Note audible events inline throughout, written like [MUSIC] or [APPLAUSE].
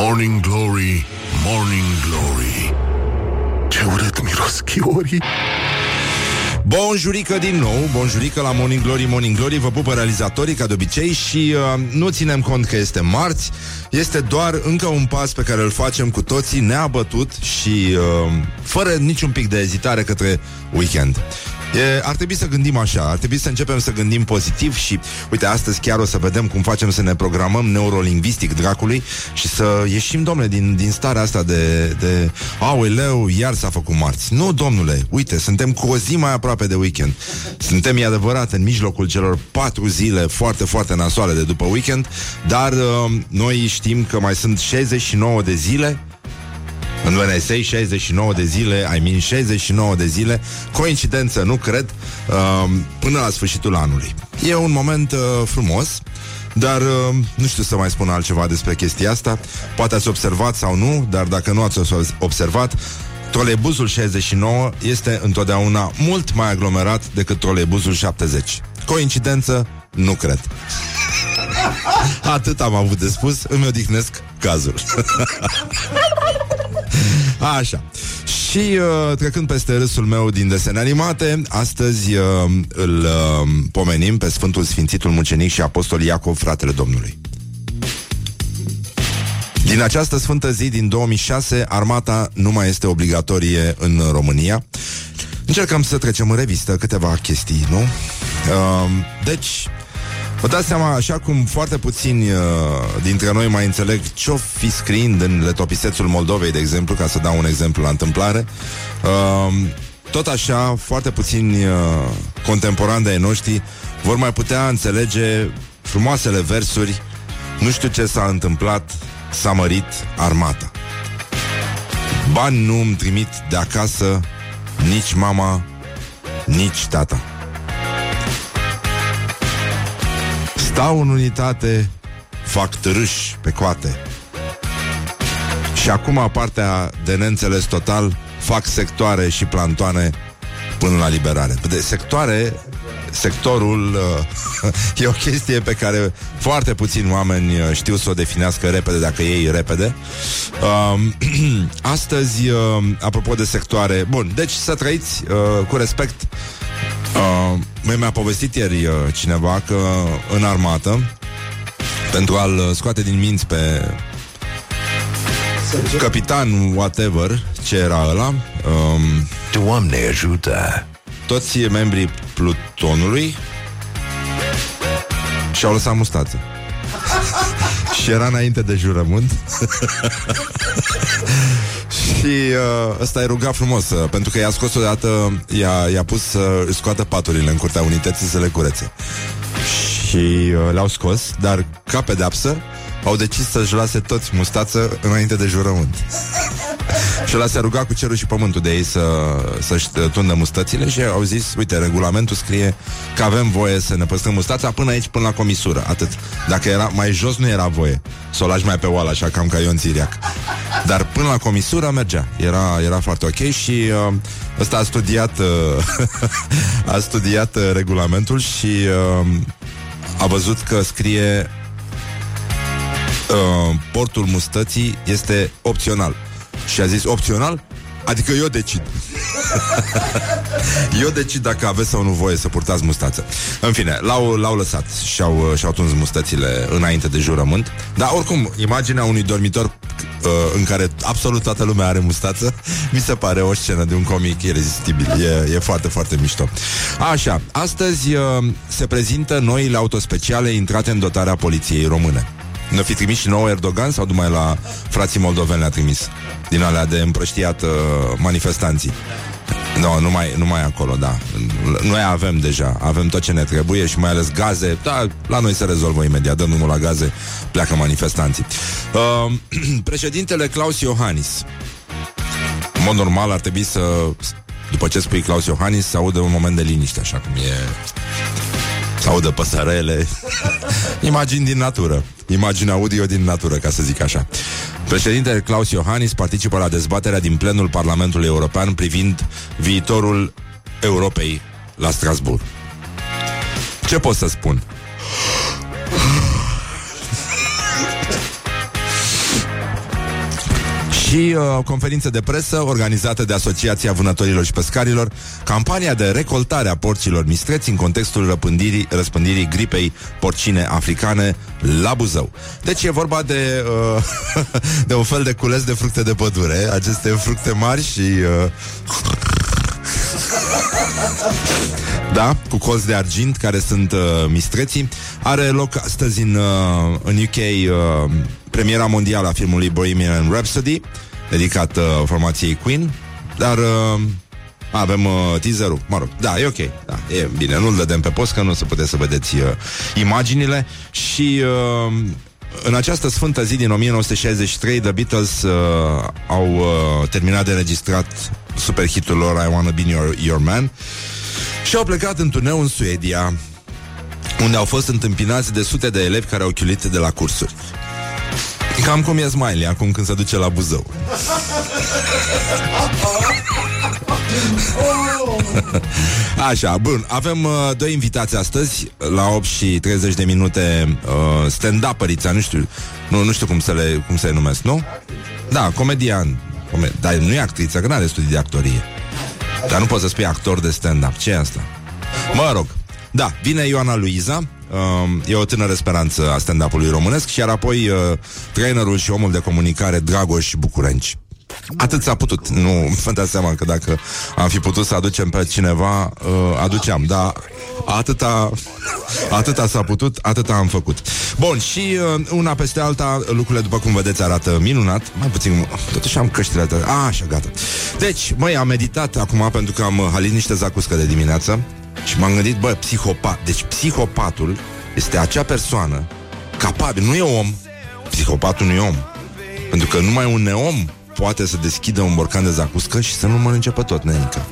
Morning Glory, Morning Glory. Ce urât miros chiorii. Bonjurică din nou, bonjurică la Morning Glory, Morning Glory. Vă pupă realizatorii ca de obicei Și uh, nu ținem cont că este marți. Este doar încă un pas pe care îl facem cu toții Neabătut și uh, fără niciun pic de ezitare către weekend E, ar trebui să gândim așa, ar trebui să începem să gândim pozitiv și, uite, astăzi chiar o să vedem cum facem să ne programăm neurolingvistic dracului și să ieșim, domnule, din, din starea asta de, de aoleu, iar s-a făcut marți. Nu, domnule, uite, suntem cu o zi mai aproape de weekend. Suntem, e adevărat, în mijlocul celor patru zile foarte, foarte nasoale de după weekend, dar uh, noi știm că mai sunt 69 de zile în NSA 69 de zile, Și mean 69 de zile, coincidență, nu cred, uh, până la sfârșitul anului. E un moment uh, frumos, dar uh, nu știu să mai spun altceva despre chestia asta. Poate ați observat sau nu, dar dacă nu ați observat, troleibuzul 69 este întotdeauna mult mai aglomerat decât troleibuzul 70. Coincidență? Nu cred. [LAUGHS] Atât am avut de spus, îmi odihnesc cazul. [LAUGHS] Așa. Și uh, trecând peste râsul meu din desene animate, astăzi uh, îl uh, pomenim pe Sfântul Sfințitul Mucenic și Apostol Iacov, fratele Domnului. Din această sfântă zi din 2006, armata nu mai este obligatorie în România. Încercăm să trecem în revistă câteva chestii, nu? Uh, deci, Vă dați seama, așa cum foarte puțini uh, dintre noi mai înțeleg ce-o fi scriind în letopisețul Moldovei, de exemplu, ca să dau un exemplu la întâmplare, uh, tot așa, foarte puțini uh, contemporani de ai noștri vor mai putea înțelege frumoasele versuri Nu știu ce s-a întâmplat, s-a mărit armata. Bani nu îmi trimit de acasă nici mama, nici tata. Stau în unitate, fac târâși pe coate. Și acum partea de neînțeles total, fac sectoare și plantoane până la liberare. De sectoare, sectorul uh, [LAUGHS] e o chestie pe care foarte puțini oameni uh, știu să o definească repede, dacă ei repede. Uh, [CLEARS THROAT] astăzi, uh, apropo de sectoare, bun, deci să trăiți uh, cu respect Uh, mi-a povestit ieri uh, cineva că în armată, pentru a-l uh, scoate din minți pe capitan whatever, ce era ăla, um, Doamne ajută! Toți membrii plutonului și-au lăsat mustață. [LAUGHS] și era înainte de jurământ [LAUGHS] Și uh, ăsta e rugat frumos uh, Pentru că i-a scos odată I-a, i-a pus să uh, scoată paturile în curtea unității Să le curețe Și uh, le-au scos Dar ca pedeapsă au decis să-și lase toți mustață înainte de jurământ. Și ăla se ruga cu cerul și pământul de ei să, să-și tundă mustățile și au zis, uite, regulamentul scrie că avem voie să ne păstrăm mustața până aici, până la comisură, atât. Dacă era mai jos, nu era voie să o lași mai pe oală, așa cam ca Ion Țiriac. Dar până la comisură mergea. Era, era foarte ok și uh, ăsta a studiat uh, [LAUGHS] a studiat uh, regulamentul și uh, a văzut că scrie uh, portul mustății este opțional. Și a zis opțional? Adică eu decid. [LAUGHS] eu decid dacă aveți sau nu voie să purtați mustață. În fine, l-au, l-au lăsat și-au, și-au tuns mustățile înainte de jurământ. Dar oricum, imaginea unui dormitor uh, în care absolut toată lumea are mustață, [LAUGHS] mi se pare o scenă de un comic irezistibil. E, e foarte, foarte mișto. Așa, astăzi uh, se prezintă noile autospeciale intrate în dotarea poliției române. Ne fi trimis și nou Erdogan sau numai la frații moldoveni le-a trimis? Din alea de împrăștiat uh, manifestanții. No, numai, numai acolo, da. Noi avem deja, avem tot ce ne trebuie și mai ales gaze. Da, la noi se rezolvă imediat. Dăm numul la gaze, pleacă manifestanții. Uh, [CLEARS THROAT] președintele Claus Iohannis. În mod normal ar trebui să, după ce spui Claus Iohannis, să audă un moment de liniște, așa cum e să audă păsărele Imagini din natură Imagine audio din natură, ca să zic așa Președintele Claus Iohannis participă la dezbaterea din plenul Parlamentului European privind viitorul Europei la Strasbourg. Ce pot să spun? Și uh, conferință de presă organizată de Asociația Vânătorilor și Pescarilor, campania de recoltare a porcilor mistreți în contextul răpândirii, răspândirii gripei porcine africane la Buzău. Deci e vorba de, uh, [LAUGHS] de un fel de cules de fructe de pădure, aceste fructe mari și... Uh, da, cu colți de argint care sunt uh, mistreții. Are loc astăzi în, uh, în UK uh, premiera mondială a filmului Bohemian Rhapsody, dedicat uh, formației Queen, dar uh, avem uh, teaserul, mă rog, da, e ok, da, e bine, nu-l dădem pe post, că nu se putea să vedeți uh, imaginile. Și uh, în această sfântă zi din 1963, The Beatles uh, au uh, terminat de înregistrat superhitul lor I Wanna Be Your, Your Man și au plecat în turneu în Suedia, unde au fost întâmpinați de sute de elevi care au chiulit de la cursuri. Cam cum e Smiley acum când se duce la Buzău. [LAUGHS] Așa, bun, avem uh, doi invitați astăzi La 8 și 30 de minute uh, Stand-up-ărița, nu știu nu, nu știu cum să le, cum să le numesc, nu? Da, comedian come- Dar nu e actriță, că nu are studii de actorie Dar nu poți să spui actor de stand-up Ce e asta? Mă rog, da, vine Ioana Luiza Uh, e o tânără speranță a stand-up-ului românesc și iar apoi uh, trainerul și omul de comunicare Dragoș Bucurenci. Atât s-a putut. Nu vă dați seama că dacă am fi putut să aducem pe cineva, uh, aduceam, dar atâta, atâta s-a putut, atâta am făcut. Bun, și uh, una peste alta, lucrurile, după cum vedeți, arată minunat. Mai puțin, totuși am căștile atât. A, așa, gata. Deci, măi, am meditat acum pentru că am halit niște zacuscă de dimineață și m-am gândit, bă, psihopat. Deci, psihopatul este acea persoană capabil, nu e om. Psihopatul nu e om. Pentru că numai un neom poate să deschidă un borcan de zacuscă și să nu mănânce pe tot, nenică.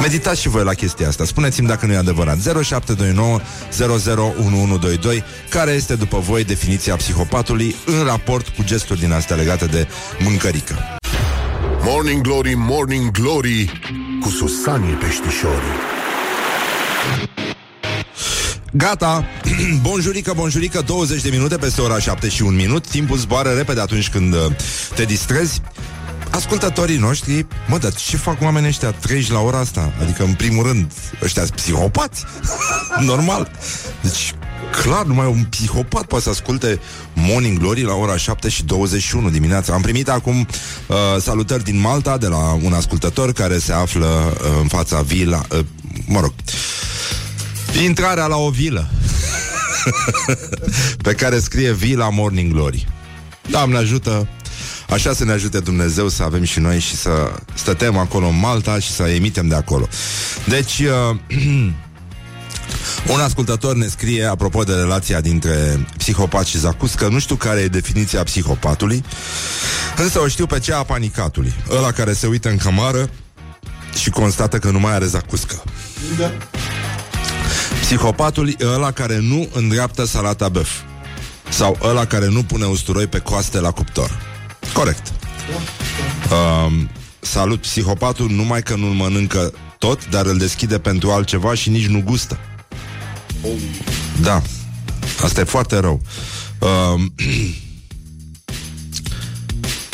Meditați și voi la chestia asta. Spuneți-mi dacă nu e adevărat. 0729 001122 care este după voi definiția psihopatului în raport cu gesturi din astea legate de mâncărică. Morning Glory, Morning Glory Cu Susanii Peștișorii Gata, [CLEARS THROAT] bonjurică, bonjurică 20 de minute peste ora 7 și un minut Timpul zboară repede atunci când uh, te distrezi Ascultătorii noștri Mă, dar ce fac oamenii ăștia treci la ora asta? Adică, în primul rând, ăștia sunt psihopați [LAUGHS] Normal Deci, clar, numai un psihopat poate să asculte Morning Glory la ora 7 și 21 dimineața. Am primit acum uh, salutări din Malta de la un ascultător care se află uh, în fața vila, uh, mă rog, intrarea la o vilă [LAUGHS] pe care scrie Vila Morning Glory. Doamne ajută Așa să ne ajute Dumnezeu să avem și noi și să stătem acolo în Malta și să emitem de acolo. Deci, uh, [CLEARS THROAT] un ascultător ne scrie apropo de relația dintre psihopat și zacus că nu știu care e definiția psihopatului, însă o știu pe cea a panicatului. Ăla care se uită în camară și constată că nu mai are zacuscă. Da. Psihopatul e ăla care nu îndreaptă salata băf. Sau ăla care nu pune usturoi pe coaste la cuptor. Corect. Um, salut, psihopatul numai că nu-l mănâncă tot, dar îl deschide pentru altceva și nici nu gustă. Da. Asta e foarte rău. Um, [CLEARS THROAT]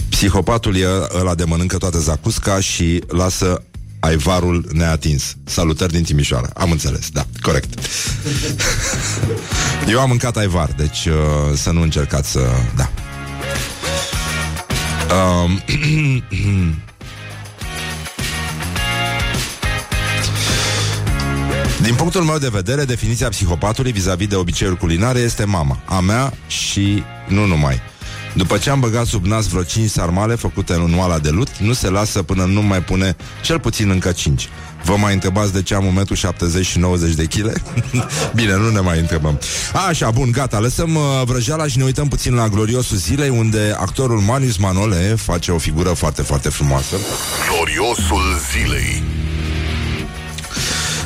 psihopatul e ăla de mănâncă toată zacusca și lasă aivarul neatins. Salutări din Timișoara. Am înțeles, da, corect. [LAUGHS] Eu am mâncat aivar, deci uh, să nu încercați să... Da. Um, [CLEARS THROAT] Din punctul meu de vedere, definiția psihopatului vis-a-vis de obiceiuri culinare este mama, a mea și nu numai. După ce am băgat sub nas vreo 5 sarmale făcute în oala de lut, nu se lasă până nu mai pune cel puțin încă 5. Vă mai întrebați de ce am 1,70 și 90 de kg? [LAUGHS] Bine, nu ne mai întrebăm. Așa, bun, gata, lăsăm uh, vrăjeala și ne uităm puțin la gloriosul zilei, unde actorul Manius Manole face o figură foarte, foarte frumoasă. Gloriosul zilei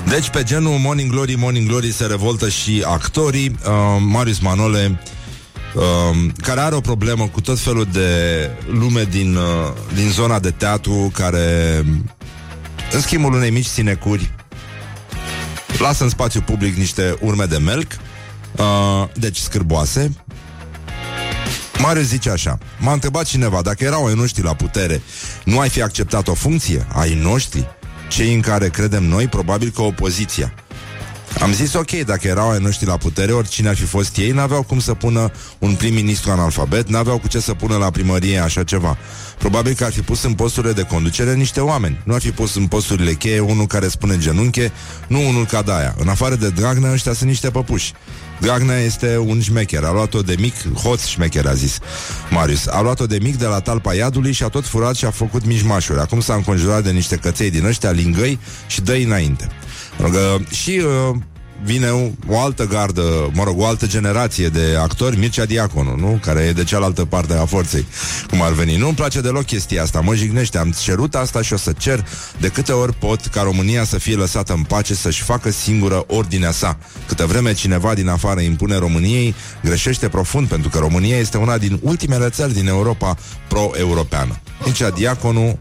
Deci, pe genul Morning Glory, Morning Glory se revoltă și actorii. Uh, Marius Manole Um, care are o problemă cu tot felul de lume din, uh, din zona de teatru care, în schimbul unei mici sinecuri, lasă în spațiu public niște urme de melc, uh, deci scârboase, Marius zice așa M-a întrebat cineva dacă erau ai noștri la putere Nu ai fi acceptat o funcție? Ai noștri? Cei în care credem noi, probabil că opoziția am zis ok, dacă erau ai noștri la putere, oricine ar fi fost ei, n-aveau cum să pună un prim-ministru analfabet, n-aveau cu ce să pună la primărie așa ceva. Probabil că ar fi pus în posturile de conducere niște oameni. Nu ar fi pus în posturile cheie unul care spune genunche, nu unul ca Daia. În afară de Dragnea, ăștia sunt niște păpuși. Dragnea este un șmecher, a luat-o de mic, hoț șmecher a zis Marius, a luat-o de mic de la talpa iadului și a tot furat și a făcut mijmașuri. Acum s-a înconjurat de niște căței din ăștia, lingăi și dă înainte. Și uh, vine o altă gardă, mă rog, o altă generație de actori, Mircea Diaconu, nu? Care e de cealaltă parte a forței, cum ar veni. Nu-mi place deloc chestia asta, mă jignește. Am cerut asta și o să cer de câte ori pot ca România să fie lăsată în pace, să-și facă singură ordinea sa. Câte vreme cineva din afară impune României, greșește profund, pentru că România este una din ultimele țări din Europa pro-europeană. Mircea Diaconu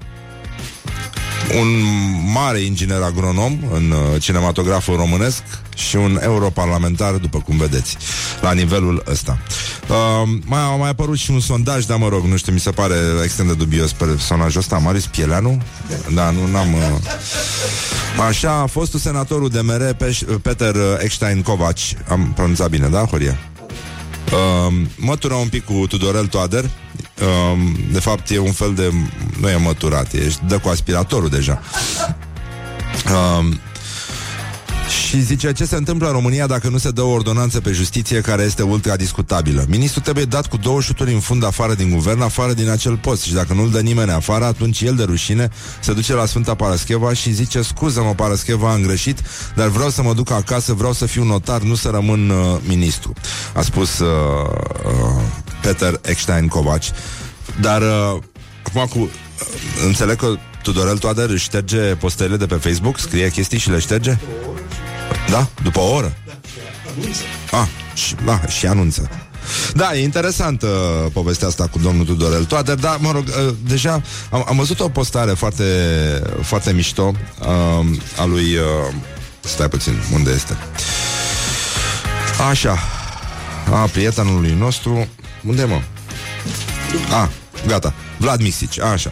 un mare inginer agronom în uh, cinematograful românesc și un europarlamentar, după cum vedeți, la nivelul ăsta. Uh, mai a mai apărut și un sondaj, dar mă rog, nu știu, mi se pare extrem de dubios personajul ăsta, Marius Pieleanu? Da, nu, n-am... Uh... Așa, a fostul senatorul de mere, Peter Eckstein Kovac, am pronunțat bine, da, Horia? Uh, mătură un pic cu Tudorel Toader uh, De fapt e un fel de Nu e măturat, e dă cu aspiratorul deja uh, și zice, ce se întâmplă în România dacă nu se dă o ordonanță pe justiție care este ultra discutabilă? Ministrul trebuie dat cu două șuturi în fund afară din guvern, afară din acel post. Și dacă nu-l dă nimeni afară, atunci el de rușine se duce la Sfânta Parascheva și zice, scuză-mă, Parascheva, am greșit, dar vreau să mă duc acasă, vreau să fiu notar, nu să rămân uh, ministru. A spus uh, uh, Peter Eckstein Kovac. Dar uh, acum cu... Uh, înțeleg că Tudorel Toader își șterge postele de pe Facebook, scrie chestii și le șterge? Da? După o oră? Da, anunță. Ah, și, da, și anunță. Da, e interesant uh, povestea asta cu domnul Tudorel Toader, dar, mă rog, uh, deja am, am văzut o postare foarte, foarte mișto uh, a lui... Uh, stai puțin, unde este? Așa, a prietenului nostru, unde mă? A, gata, Vlad Misici, așa.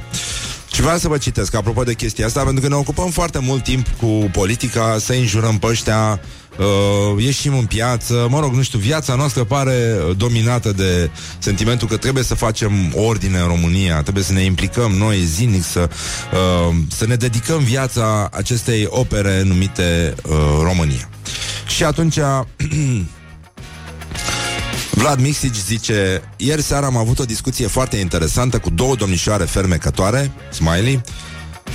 Și vreau să vă citesc, apropo de chestia asta, pentru că ne ocupăm foarte mult timp cu politica, să înjurăm pe ăștia, uh, ieșim în piață, mă rog, nu știu, viața noastră pare dominată de sentimentul că trebuie să facem ordine în România, trebuie să ne implicăm noi zilnic, să, uh, să ne dedicăm viața acestei opere numite uh, România. Și atunci [CLEARS THROAT] Vlad Mixici zice Ieri seara am avut o discuție foarte interesantă Cu două domnișoare fermecătoare Smiley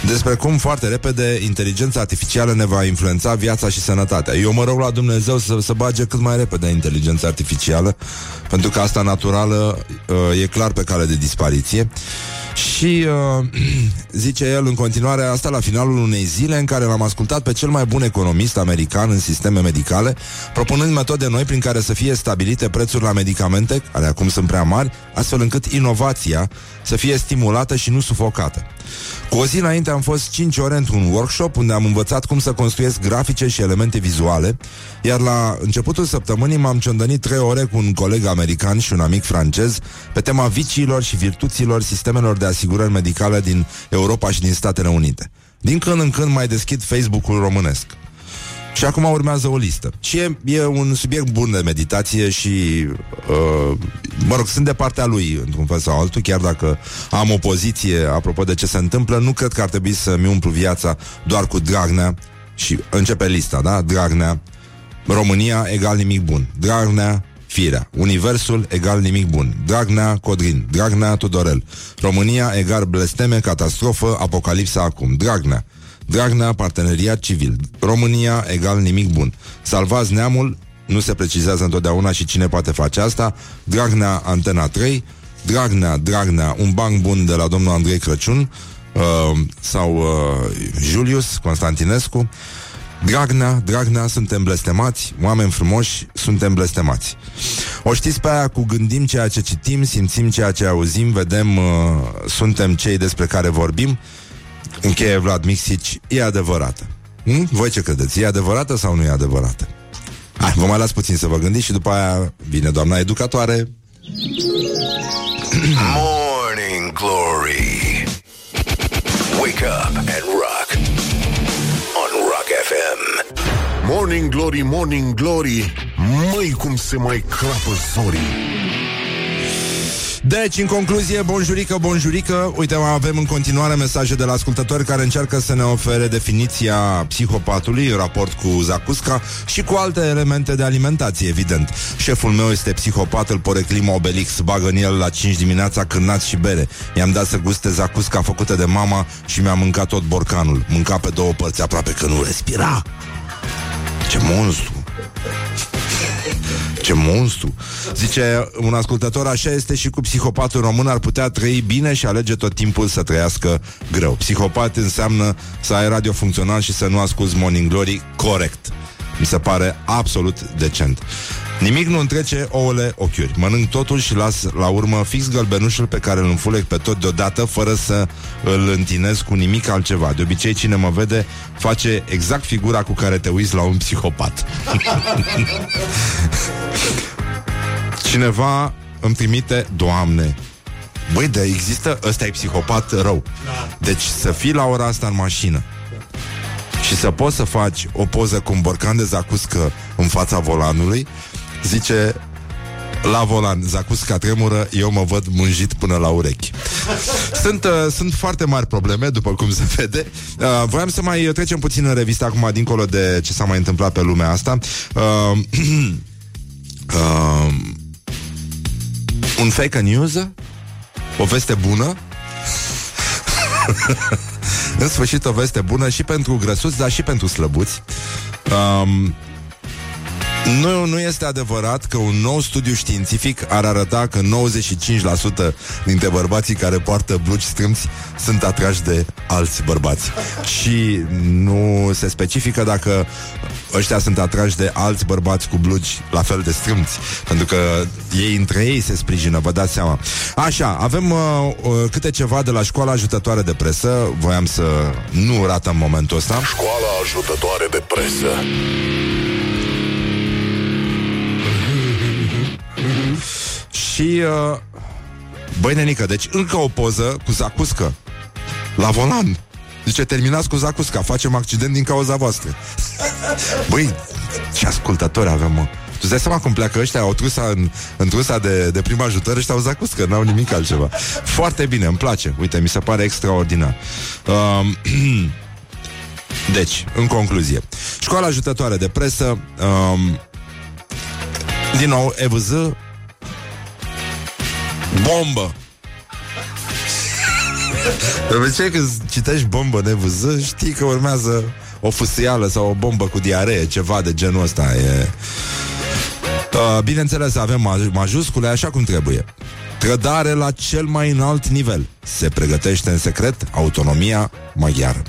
despre cum foarte repede inteligența artificială ne va influența viața și sănătatea. Eu mă rog la Dumnezeu să, să bage cât mai repede inteligența artificială, pentru că asta naturală uh, e clar pe cale de dispariție. Și uh, [CLEARS THROAT] zice el în continuare asta la finalul unei zile în care l-am ascultat pe cel mai bun economist american în sisteme medicale, propunând metode noi prin care să fie stabilite prețuri la medicamente, care acum sunt prea mari, astfel încât inovația să fie stimulată și nu sufocată. Cu o zi înainte am fost 5 ore într-un workshop unde am învățat cum să construiesc grafice și elemente vizuale, iar la începutul săptămânii m-am ciondănit 3 ore cu un coleg american și un amic francez pe tema viciilor și virtuților sistemelor de asigurări medicale din Europa și din Statele Unite. Din când în când mai deschid Facebook-ul românesc. Și acum urmează o listă. Și e, e un subiect bun de meditație și, uh, mă rog, sunt de partea lui, într-un fel sau altul, chiar dacă am o poziție apropo de ce se întâmplă, nu cred că ar trebui să-mi umplu viața doar cu Dragnea și începe lista, da? Dragnea, România egal nimic bun. Dragnea, Firea. Universul egal nimic bun. Dragnea Codrin. Dragnea Tudorel. România egal blesteme, catastrofă, apocalipsa acum. Dragnea. Dragnea, parteneriat civil. România egal nimic bun. Salvați neamul, nu se precizează întotdeauna și cine poate face asta. Dragnea, Antena 3. Dragnea, Dragnea, un banc bun de la domnul Andrei Crăciun uh, sau uh, Julius Constantinescu. Dragnea, Dragnea, suntem blestemați, oameni frumoși, suntem blestemați. O știți pe aia cu gândim ceea ce citim, simțim ceea ce auzim, vedem, uh, suntem cei despre care vorbim. Încheie Vlad Mixici, e adevărată. Hm? Voi ce credeți? E adevărată sau nu e adevărată? Hai, vă mai las puțin să vă gândiți și după aia vine doamna educatoare. Morning Glory Wake up and rock Morning Glory, Morning Glory Măi cum se mai crapă zorii. Deci, în concluzie, bonjurică, bonjurică Uite, mai avem în continuare mesaje de la ascultători Care încearcă să ne ofere definiția psihopatului În raport cu Zacusca Și cu alte elemente de alimentație, evident. Șeful meu este psihopat, îl poreclim Obelix Bagă în el la 5 dimineața cârnați și bere. I-am dat să guste Zacusca făcută de mama Și mi-a mâncat tot borcanul. Mânca pe două părți aproape că nu respira Ce monstru ce monstru! Zice un ascultător, așa este și cu psihopatul român, ar putea trăi bine și alege tot timpul să trăiască greu. Psihopat înseamnă să ai radio funcțional și să nu asculti Morning Glory corect. Mi se pare absolut decent. Nimic nu întrece ouăle ochiuri. Mănânc totul și las la urmă fix gălbenușul pe care îl înfulec pe tot deodată, fără să îl întinez cu nimic altceva. De obicei, cine mă vede face exact figura cu care te uiți la un psihopat. [LAUGHS] Cineva îmi trimite, Doamne, Băi, dar există, ăsta e psihopat rău. Deci să fii la ora asta în mașină și să poți să faci o poză cu un borcan de zacuscă în fața volanului, zice la volan, zacusca tremură, eu mă văd mânjit până la urechi. Sunt, uh, sunt foarte mari probleme, după cum se vede. Uh, voiam să mai trecem puțin în revistă acum, dincolo de ce s-a mai întâmplat pe lumea asta. Uh, [CLEARS THROAT] uh, un fake news, o veste bună. [LAUGHS] în sfârșit o veste bună și pentru grăsuți, dar și pentru slăbuți. Um, nu, nu este adevărat că un nou studiu științific ar arăta că 95% dintre bărbații care poartă blugi strâmți sunt atrași de alți bărbați. Și nu se specifică dacă ăștia sunt atrași de alți bărbați cu blugi la fel de strâmți. Pentru că ei între ei se sprijină, vă dați seama. Așa, avem uh, uh, câte ceva de la școala ajutătoare de presă. Voiam să nu ratăm momentul ăsta. Școala ajutătoare de presă Și uh, Băi nenică, deci încă o poză cu zacuscă La volan Zice, terminați cu zacusca, facem accident din cauza voastră [LAUGHS] Băi, ce ascultători avem, mă tu dai seama cum pleacă ăștia, au trusa în, în trusa de, de prima ajutor, ăștia au zacuscă, n-au nimic altceva. Foarte bine, îmi place. Uite, mi se pare extraordinar. Uh, [CLEARS THROAT] deci, în concluzie, școala ajutătoare de presă, um, din nou, EVZ, bombă. De obicei când citești bombă nevăză, știi că urmează o fusială sau o bombă cu diaree, ceva de genul ăsta. E... Uh, bineînțeles, avem majuscule așa cum trebuie. Trădare la cel mai înalt nivel. Se pregătește în secret autonomia maghiară.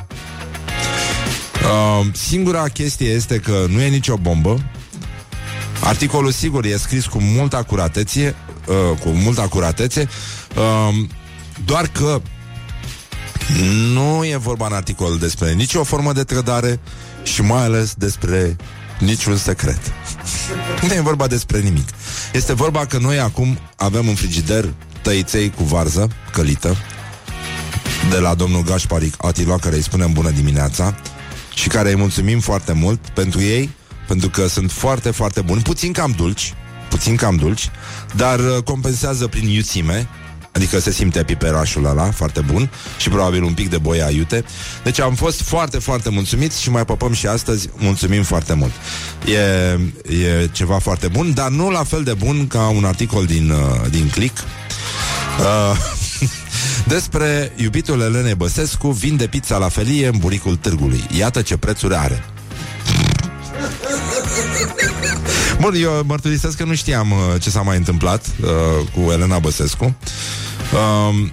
Uh, singura chestie este că nu e nicio bombă. Articolul sigur e scris cu multă acuratețe, uh, cu multă acuratețe, uh, doar că nu e vorba în articol despre nicio formă de trădare și mai ales despre niciun secret. [LAUGHS] Nu e vorba despre nimic. Este vorba că noi acum avem un frigider tăiței cu varză călită de la domnul Gașparic Atila, care îi spunem bună dimineața și care îi mulțumim foarte mult pentru ei, pentru că sunt foarte, foarte buni, puțin cam dulci, puțin cam dulci, dar uh, compensează prin iuțime, Adică se simte piperașul ăla foarte bun Și probabil un pic de boia iute Deci am fost foarte, foarte mulțumiți Și mai păpăm și astăzi, mulțumim foarte mult. E, e ceva foarte bun Dar nu la fel de bun ca un articol din, uh, din Click. Uh, [LAUGHS] Despre iubitul Elenei Băsescu Vinde pizza la felie în buricul târgului. Iată ce prețuri are Bun, eu mărturisesc că nu știam uh, ce s-a mai întâmplat uh, cu Elena Băsescu. Uh,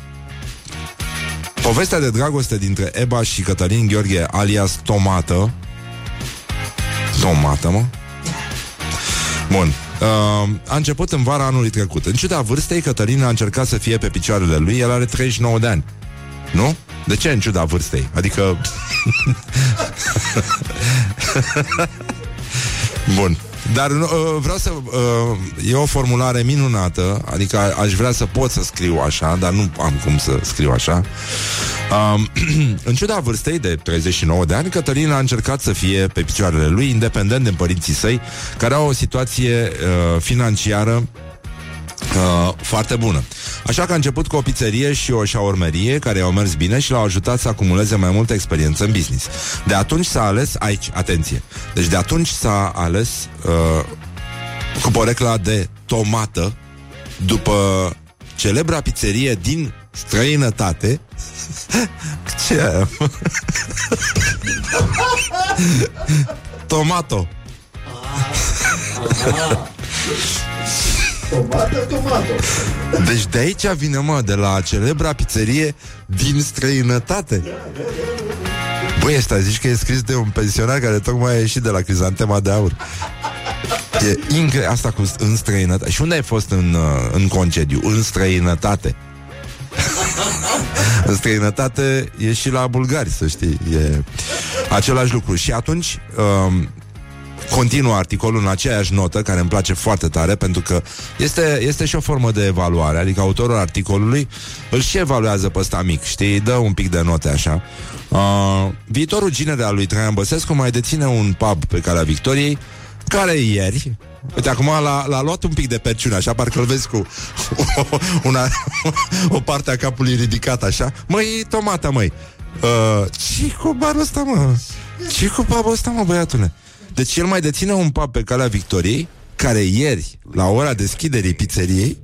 povestea de dragoste dintre Eba și Cătălin Gheorghe, alias Tomată. Tomată, mă? Bun. Uh, a început în vara anului trecut. În ciuda vârstei, Cătălin a încercat să fie pe picioarele lui. El are 39 de ani. Nu? De ce în ciuda vârstei? Adică... [LAUGHS] Bun. Dar uh, vreau să... Uh, e o formulare minunată, adică aș vrea să pot să scriu așa, dar nu am cum să scriu așa. Uh, [CLEARS THROAT] în ciuda vârstei de 39 de ani, Cătălin a încercat să fie pe picioarele lui, independent de părinții săi, care au o situație uh, financiară Uh, foarte bună. Așa că a început cu o pizzerie și o șaurmerie care i-au mers bine și l-au ajutat să acumuleze mai multă experiență în business. De atunci s-a ales, aici, atenție, deci de atunci s-a ales uh, cu porecla de tomată după celebra pizzerie din străinătate. [LAUGHS] Ce? [LAUGHS] Tomato [LAUGHS] Tomată, tomato. Deci de aici vine, mă, de la celebra pizzerie din străinătate. Băi, ăsta zici că e scris de un pensionar care tocmai a ieșit de la crizantema de aur. E incre... Asta cu în străinătate. Și unde ai fost în, uh, în concediu? În străinătate. [LAUGHS] în străinătate e și la bulgari, să știi. E același lucru. Și atunci... Um, continuă articolul în aceeași notă, care îmi place foarte tare, pentru că este, este și o formă de evaluare, adică autorul articolului îl și evaluează pe ăsta mic, știi, dă un pic de note așa. Uh, viitorul ginere al lui Traian Băsescu mai deține un pub pe calea Victoriei, care ieri, Uite, acum l-a, l-a luat un pic de perciune, așa, parcă îl vezi cu o, [LAUGHS] una, o parte a capului ridicat, așa. Măi, tomata, măi. Uh, ce cu barul ăsta, mă? ce cu pubul ăsta, mă, băiatule? Deci el mai deține un pub pe calea Victoriei, care ieri, la ora deschiderii pizzeriei,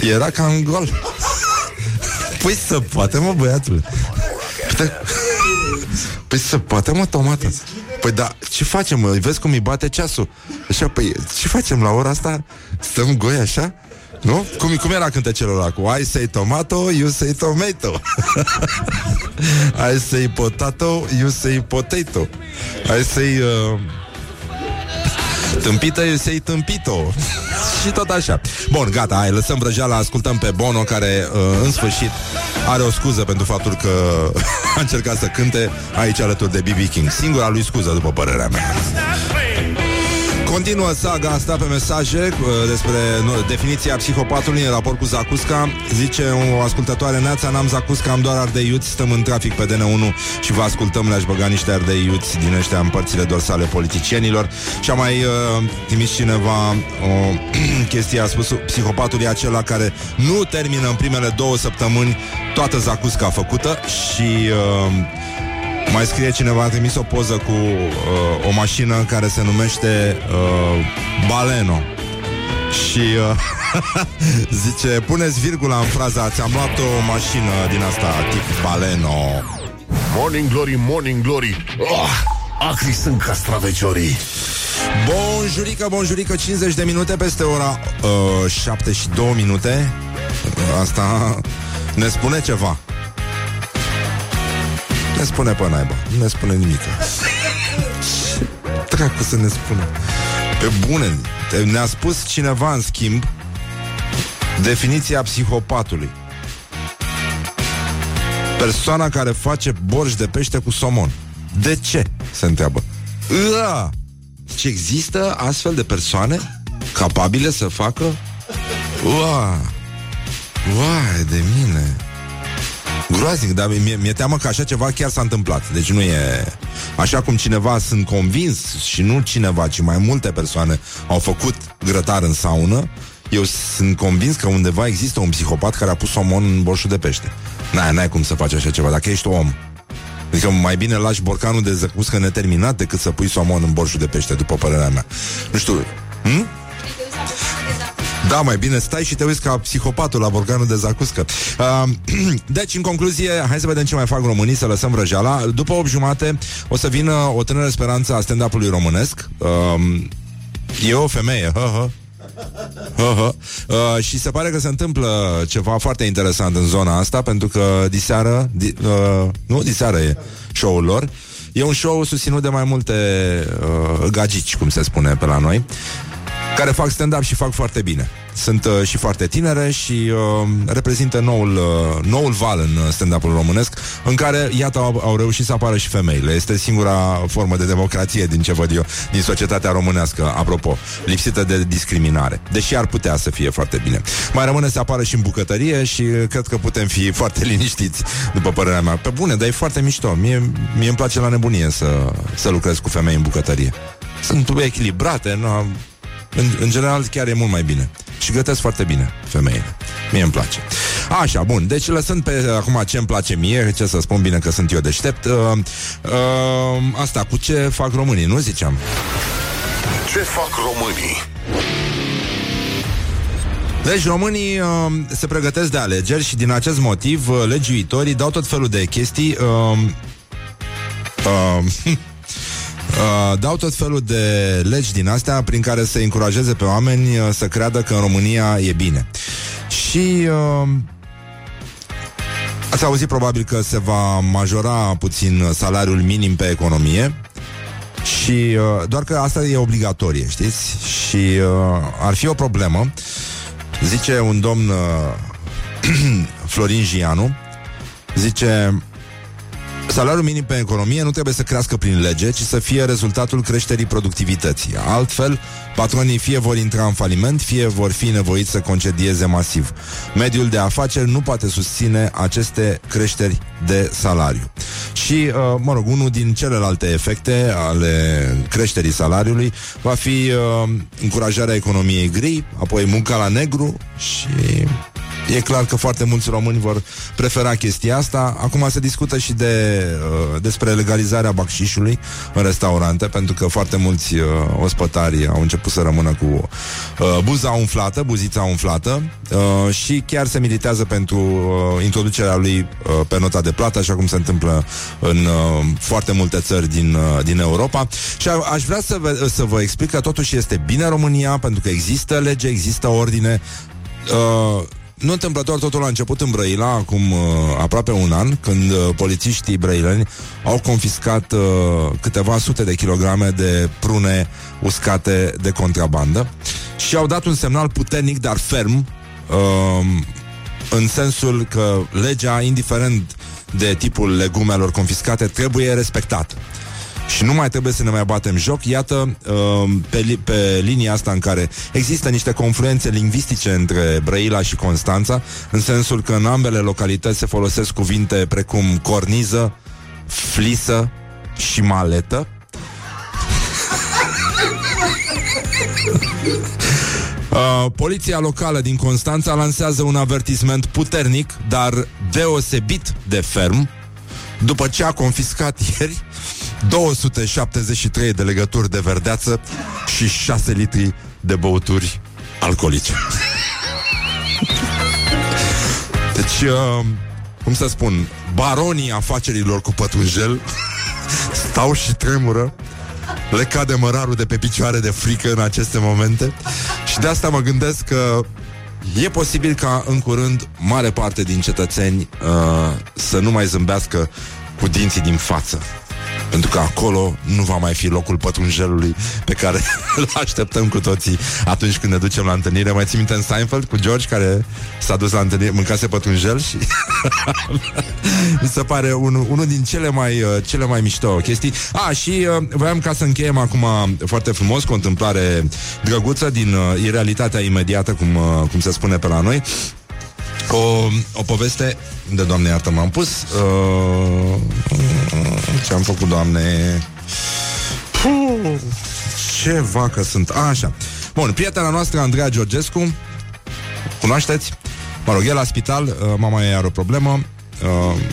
era ca în gol. [LAUGHS] Păi să poate, mă, băiatul. Păi, păi să poate, mă, tomată. Păi da, ce facem, mă? Vezi cum îi bate ceasul? Așa, păi, ce facem la ora asta? Stăm goi așa? Nu? Cum, cum era cântecelul ăla cu I say tomato, you say tomato [LAUGHS] I say potato, you say potato I say... Uh... Tâmpită se tâmpito. Și tot așa. Bun, gata, hai, lăsăm vrăjeala Ascultăm pe Bono Care, uh, în sfârșit, are o scuză Pentru faptul că [LAUGHS] a încercat să cânte Aici alături de B.B. King. Singura lui scuză, după părerea mea Continuă saga asta pe mesaje uh, despre nu, definiția psihopatului în raport cu Zacusca. Zice o ascultătoare Neața, n-am Zacusca, am doar ardei iuți, stăm în trafic pe DN1 și vă ascultăm, le-aș băga niște ardei iuți din ăștia în părțile dorsale politicienilor. Și a mai uh, trimis cineva o [CLEARS THROAT] chestie, a spus psihopatul e acela care nu termină în primele două săptămâni toată Zacusca făcută și... Uh, mai scrie cineva, a trimis o poză cu uh, o mașină care se numește uh, Baleno. Și uh, [LAUGHS] zice, puneți virgula în fraza Ți-am luat o mașină din asta tip Baleno. Morning Glory, Morning Glory. Oh, Acri sunt castraveciorii. Bonjurică, bonjurică 50 de minute peste ora uh, 7 și 2 minute. Asta ne spune ceva ne spune pe naiba Nu ne spune nimic Dracu să ne spună. Pe bune Ne-a spus cineva în schimb Definiția psihopatului. Persoana care face borș de pește cu somon. De ce? Se întreabă. Ua! Ce există astfel de persoane Capabile să facă? Ua! Uai de mine Groaznic, dar mi-e, mi-e teamă că așa ceva chiar s-a întâmplat. Deci nu e... Așa cum cineva, sunt convins, și nu cineva, ci mai multe persoane au făcut grătar în saună, eu sunt convins că undeva există un psihopat care a pus somon în borșul de pește. N-ai, n-ai cum să faci așa ceva, dacă ești om. Adică mai bine lași borcanul de zăcuscă neterminat decât să pui somon în borșul de pește, după părerea mea. Nu știu. Hm? Da, mai bine stai și te uiți ca psihopatul la borcanul de zacuscă. Uh, [CLEARS THROAT] deci, în concluzie, hai să vedem ce mai fac românii, să lăsăm răjeala. După 8 jumate o să vină o tânără speranță a stand-up-ului românesc. Uh, e o femeie, hă, hă. Uh, uh, uh, și se pare că se întâmplă ceva foarte interesant în zona asta Pentru că diseară di, uh, Nu, diseară e show-ul lor E un show susținut de mai multe uh, gagici, cum se spune pe la noi care fac stand-up și fac foarte bine. Sunt uh, și foarte tinere și uh, reprezintă noul, uh, noul val în uh, stand-up-ul românesc, în care, iată, au, au reușit să apară și femeile. Este singura formă de democrație din ce văd eu, din societatea românească, apropo, lipsită de discriminare. Deși ar putea să fie foarte bine. Mai rămâne să apară și în bucătărie și uh, cred că putem fi [LAUGHS] foarte liniștiți, după părerea mea. Pe bune, dar e foarte mișto. Mie, mie îmi place la nebunie să, să lucrez cu femei în bucătărie. Sunt echilibrate, nu am în, în general chiar e mult mai bine. Și gătesc foarte bine femeile. Mie îmi place. Așa, bun. Deci lăsând pe acum ce îmi place mie, ce să spun bine că sunt eu deștept, uh, uh, asta cu ce fac românii, nu ziceam? Ce fac românii? Deci românii uh, se pregătesc de alegeri și din acest motiv uh, legiuitorii dau tot felul de chestii uh, uh, [LAUGHS] Uh, dau tot felul de legi din astea prin care să încurajeze pe oameni uh, să creadă că în România e bine. Și uh, ați auzit probabil că se va majora puțin salariul minim pe economie și uh, doar că asta e obligatorie, știți? Și uh, ar fi o problemă, zice un domn uh, [CLEARS THROAT] Florin Gianu, zice Salariul minim pe economie nu trebuie să crească prin lege, ci să fie rezultatul creșterii productivității. Altfel, patronii fie vor intra în faliment, fie vor fi nevoiți să concedieze masiv. Mediul de afaceri nu poate susține aceste creșteri de salariu. Și, uh, mă rog, unul din celelalte efecte ale creșterii salariului va fi uh, încurajarea economiei gri, apoi munca la negru și E clar că foarte mulți români vor prefera chestia asta. Acum se discută și de, uh, despre legalizarea bacșișului în restaurante, pentru că foarte mulți uh, ospătari au început să rămână cu uh, buza umflată, buzița umflată uh, și chiar se militează pentru uh, introducerea lui uh, pe nota de plată, așa cum se întâmplă în uh, foarte multe țări din, uh, din Europa. Și a, aș vrea să, vă, să vă explic că totuși este bine România, pentru că există lege, există ordine. Uh, nu întâmplător totul a început în Brăila acum uh, aproape un an, când uh, polițiștii brăileni au confiscat uh, câteva sute de kilograme de prune uscate de contrabandă și au dat un semnal puternic, dar ferm, uh, în sensul că legea, indiferent de tipul legumelor confiscate, trebuie respectată și nu mai trebuie să ne mai batem joc. Iată, uh, pe, pe linia asta în care există niște confluențe lingvistice între Brăila și Constanța, în sensul că în ambele localități se folosesc cuvinte precum corniză, flisă și maletă. [LAUGHS] Uh, poliția locală din Constanța lansează un avertisment puternic, dar deosebit de ferm, după ce a confiscat [LAUGHS] ieri 273 de legături de verdeață și 6 litri de băuturi alcoolice. Deci, uh, cum să spun, baronii afacerilor cu pătrunjel stau și tremură le cade mărarul de pe picioare de frică în aceste momente și de asta mă gândesc că e posibil ca în curând mare parte din cetățeni uh, să nu mai zâmbească cu dinții din față. Pentru că acolo nu va mai fi locul pătrunjelului pe care [LAUGHS] îl așteptăm cu toții atunci când ne ducem la întâlnire. Mai ții minte în Seinfeld cu George care s-a dus la întâlnire, mâncase pătrunjel și [LAUGHS] mi se pare un, unul din cele mai, uh, cele mai mișto chestii. A, și uh, voiam ca să încheiem acum foarte frumos cu o întâmplare drăguță din uh, irealitatea imediată, cum, uh, cum se spune pe la noi. O, o poveste de Doamne iartă m-am pus uh, Ce am făcut, Doamne? Puh, Ce vacă sunt. Așa. Bun, prietena noastră, Andreea Georgescu Cunoașteți? Mă rog, e la spital, uh, mama ei are o problemă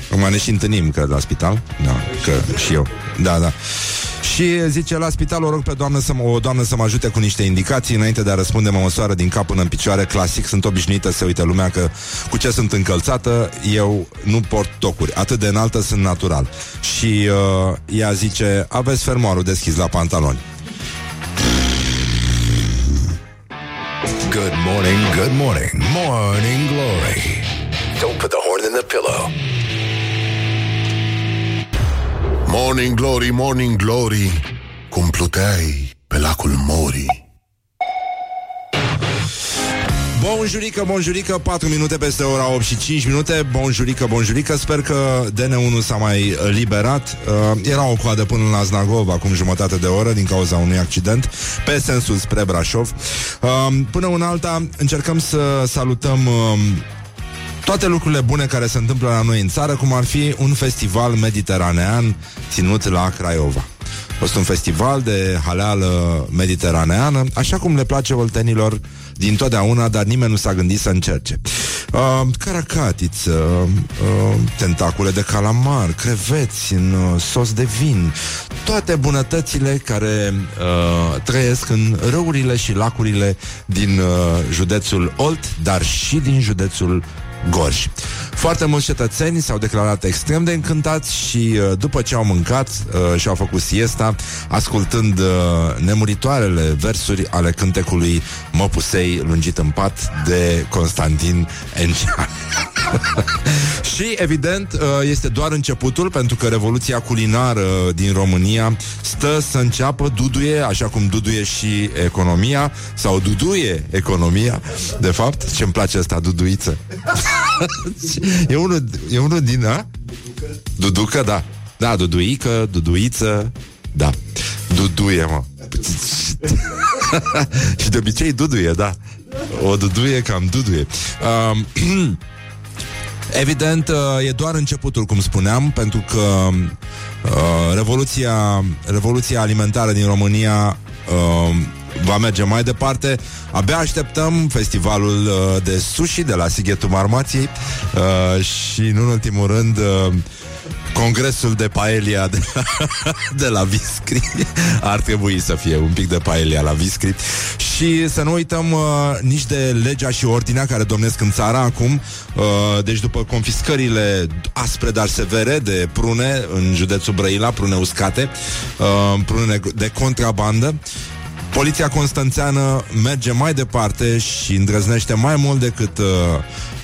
uh, Mai ne și întâlnim, cred, la spital. Da, că și eu. Da, da și zice, la spital o rog pe doamnă să, o doamnă să mă ajute cu niște indicații. Înainte de a răspunde mă măsoară din cap până în picioare. Clasic, sunt obișnuită să uite lumea că Cu ce sunt încălțată, eu nu port tocuri. Atât de înaltă sunt natural. Și uh, ea zice, aveți fermoarul deschis la pantaloni. Good morning, good morning, morning glory. Don't put the horn in the pillow. Morning glory, morning glory, cum pluteai pe lacul Mori. Bonjurică, bonjurică, 4 minute peste ora 8 și 5 minute. Bonjurică, bonjurică, sper că DN1 s-a mai liberat uh, Era o coadă până la Znagov acum jumătate de oră din cauza unui accident Pe sensul spre Brașov. Uh, Până în alta încercăm să salutăm uh, toate lucrurile bune care se întâmplă la noi în țară, cum ar fi un festival mediteranean ținut la Craiova. A fost un festival de haleală mediteraneană, așa cum le place oltenilor din totdeauna, dar nimeni nu s-a gândit să încerce. Uh, caracatiță, uh, tentacule de calamar, creveți în uh, sos de vin, toate bunătățile care uh, trăiesc în râurile și lacurile din uh, județul Olt, dar și din județul Gorj. Foarte mulți cetățeni s-au declarat extrem de încântați și uh, după ce au mâncat uh, și au făcut siesta, ascultând uh, nemuritoarele versuri ale cântecului Măpusei lungit în pat de Constantin Encean. [LAUGHS] și, evident, uh, este doar începutul, pentru că revoluția culinară din România stă să înceapă, duduie, așa cum duduie și economia, sau duduie economia, de fapt. Ce-mi place asta, duduiță. [LAUGHS] e, unul, e unul din... A? Duducă, da. Da, duduică, duduiță, da. Duduie, mă. [LAUGHS] și de obicei duduie, da. O duduie cam duduie. Um, [CLEARS THROAT] Evident, uh, e doar începutul, cum spuneam, pentru că uh, revoluția, revoluția alimentară din România uh, va merge mai departe. Abia așteptăm festivalul uh, de sushi de la Sighetul Marmației uh, și, în ultimul rând, uh, Congresul de paelia de la, [LAUGHS] de la Viscri. Ar trebui să fie un pic de paelia la Viscri. Și să nu uităm uh, nici de legea și ordinea care domnesc în țara acum. Uh, Deci după confiscările aspre, dar severe de prune în județul Brăila, prune uscate uh, Prune de contrabandă Poliția constanțeană merge mai departe și îndrăznește mai mult decât uh,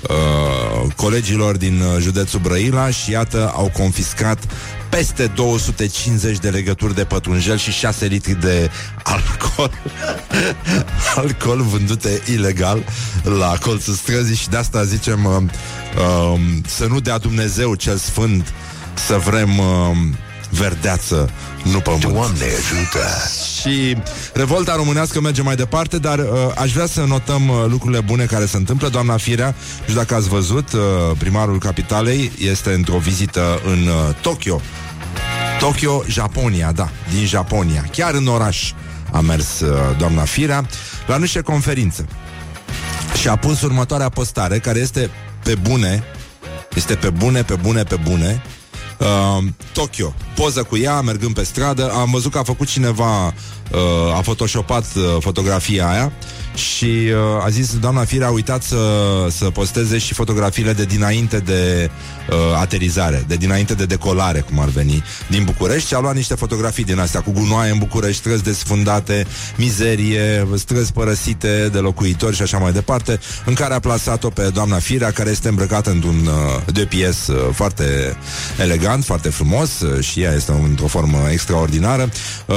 uh, colegilor din uh, județul Brăila și iată au confiscat peste 250 de legături de pătrunjel și 6 litri de alcool. [LAUGHS] Alcool vândute ilegal la colțul străzii și de asta zicem uh, uh, să nu dea Dumnezeu cel sfânt să vrem uh, verdeață, nu pământ. Doamne ajută! Și revolta românească merge mai departe, dar uh, aș vrea să notăm uh, lucrurile bune care se întâmplă. Doamna Firea, nu știu dacă ați văzut, uh, primarul capitalei este într-o vizită în uh, Tokyo. Tokyo, Japonia, da, din Japonia. Chiar în oraș a mers uh, doamna Firea la niște conferință. Și a pus următoarea postare, care este pe bune, este pe bune, pe bune, pe bune, Uh, Tokyo. Poză cu ea, mergând pe stradă. Am văzut că a făcut cineva, uh, a photoshopat uh, fotografia aia și uh, a zis, doamna Fire a uitat să, să posteze și fotografiile de dinainte de uh, aterizare, de dinainte de decolare, cum ar veni, din București și a luat niște fotografii din astea cu gunoaie în București, străzi desfundate, mizerie, străzi părăsite de locuitori și așa mai departe, în care a plasat-o pe doamna Firea, care este îmbrăcată într-un uh, de pies uh, foarte elegant, foarte frumos uh, și ea este într-o formă extraordinară. Uh,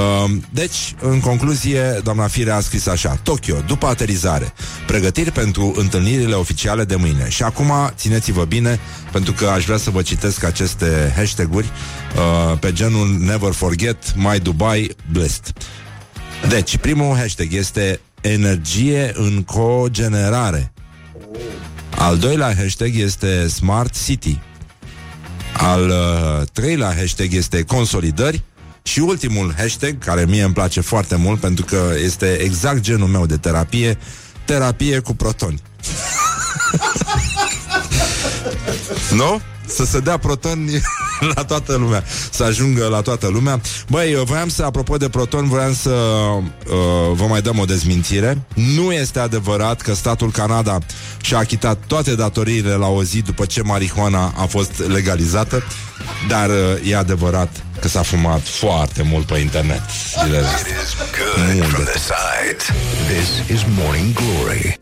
deci, în concluzie, doamna Firea a scris așa, Tokyo, după aterizare. Pregătiri pentru întâlnirile oficiale de mâine. Și acum țineți-vă bine, pentru că aș vrea să vă citesc aceste hashtag-uri uh, pe genul Never Forget, My Dubai, Blessed. Deci, primul hashtag este energie în cogenerare. Al doilea hashtag este Smart City. Al uh, treilea hashtag este consolidări. Și ultimul hashtag, care mie îmi place foarte mult pentru că este exact genul meu de terapie, terapie cu protoni. [LAUGHS] nu? Să se dea protoni [LAUGHS] la toată lumea. Să ajungă la toată lumea. Băi, voiam să, apropo de proton Voiam să uh, vă mai dăm o dezmințire Nu este adevărat că statul Canada Și-a achitat toate datoriile la o zi După ce marihuana a fost legalizată Dar uh, e adevărat că s-a fumat foarte mult pe internet zilele This is Morning Glory.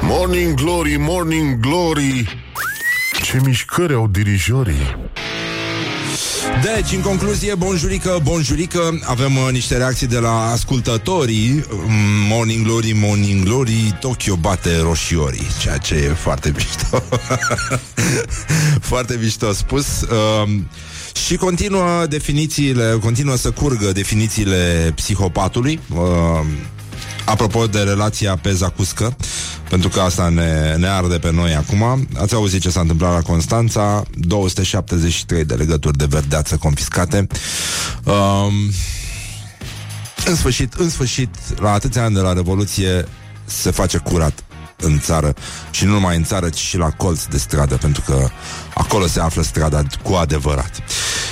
Morning Glory, Morning Glory Ce mișcări au dirijorii. Deci, în concluzie, bonjurică, bonjurică Avem uh, niște reacții de la ascultătorii mm, Morning Glory, Morning Glory Tokyo bate roșiorii Ceea ce e foarte mișto. [LAUGHS] Foarte mișto spus. Uh, și continuă definițiile, continuă să curgă definițiile psihopatului. Uh, apropo de relația pe Zacuscă, pentru că asta ne, ne arde pe noi acum. Ați auzit ce s-a întâmplat la Constanța, 273 de legături de verdeață confiscate. Um, în sfârșit, în sfârșit, la atâția ani de la Revoluție se face curat în țară și nu numai în țară, ci și la colț de stradă, pentru că acolo se află strada cu adevărat.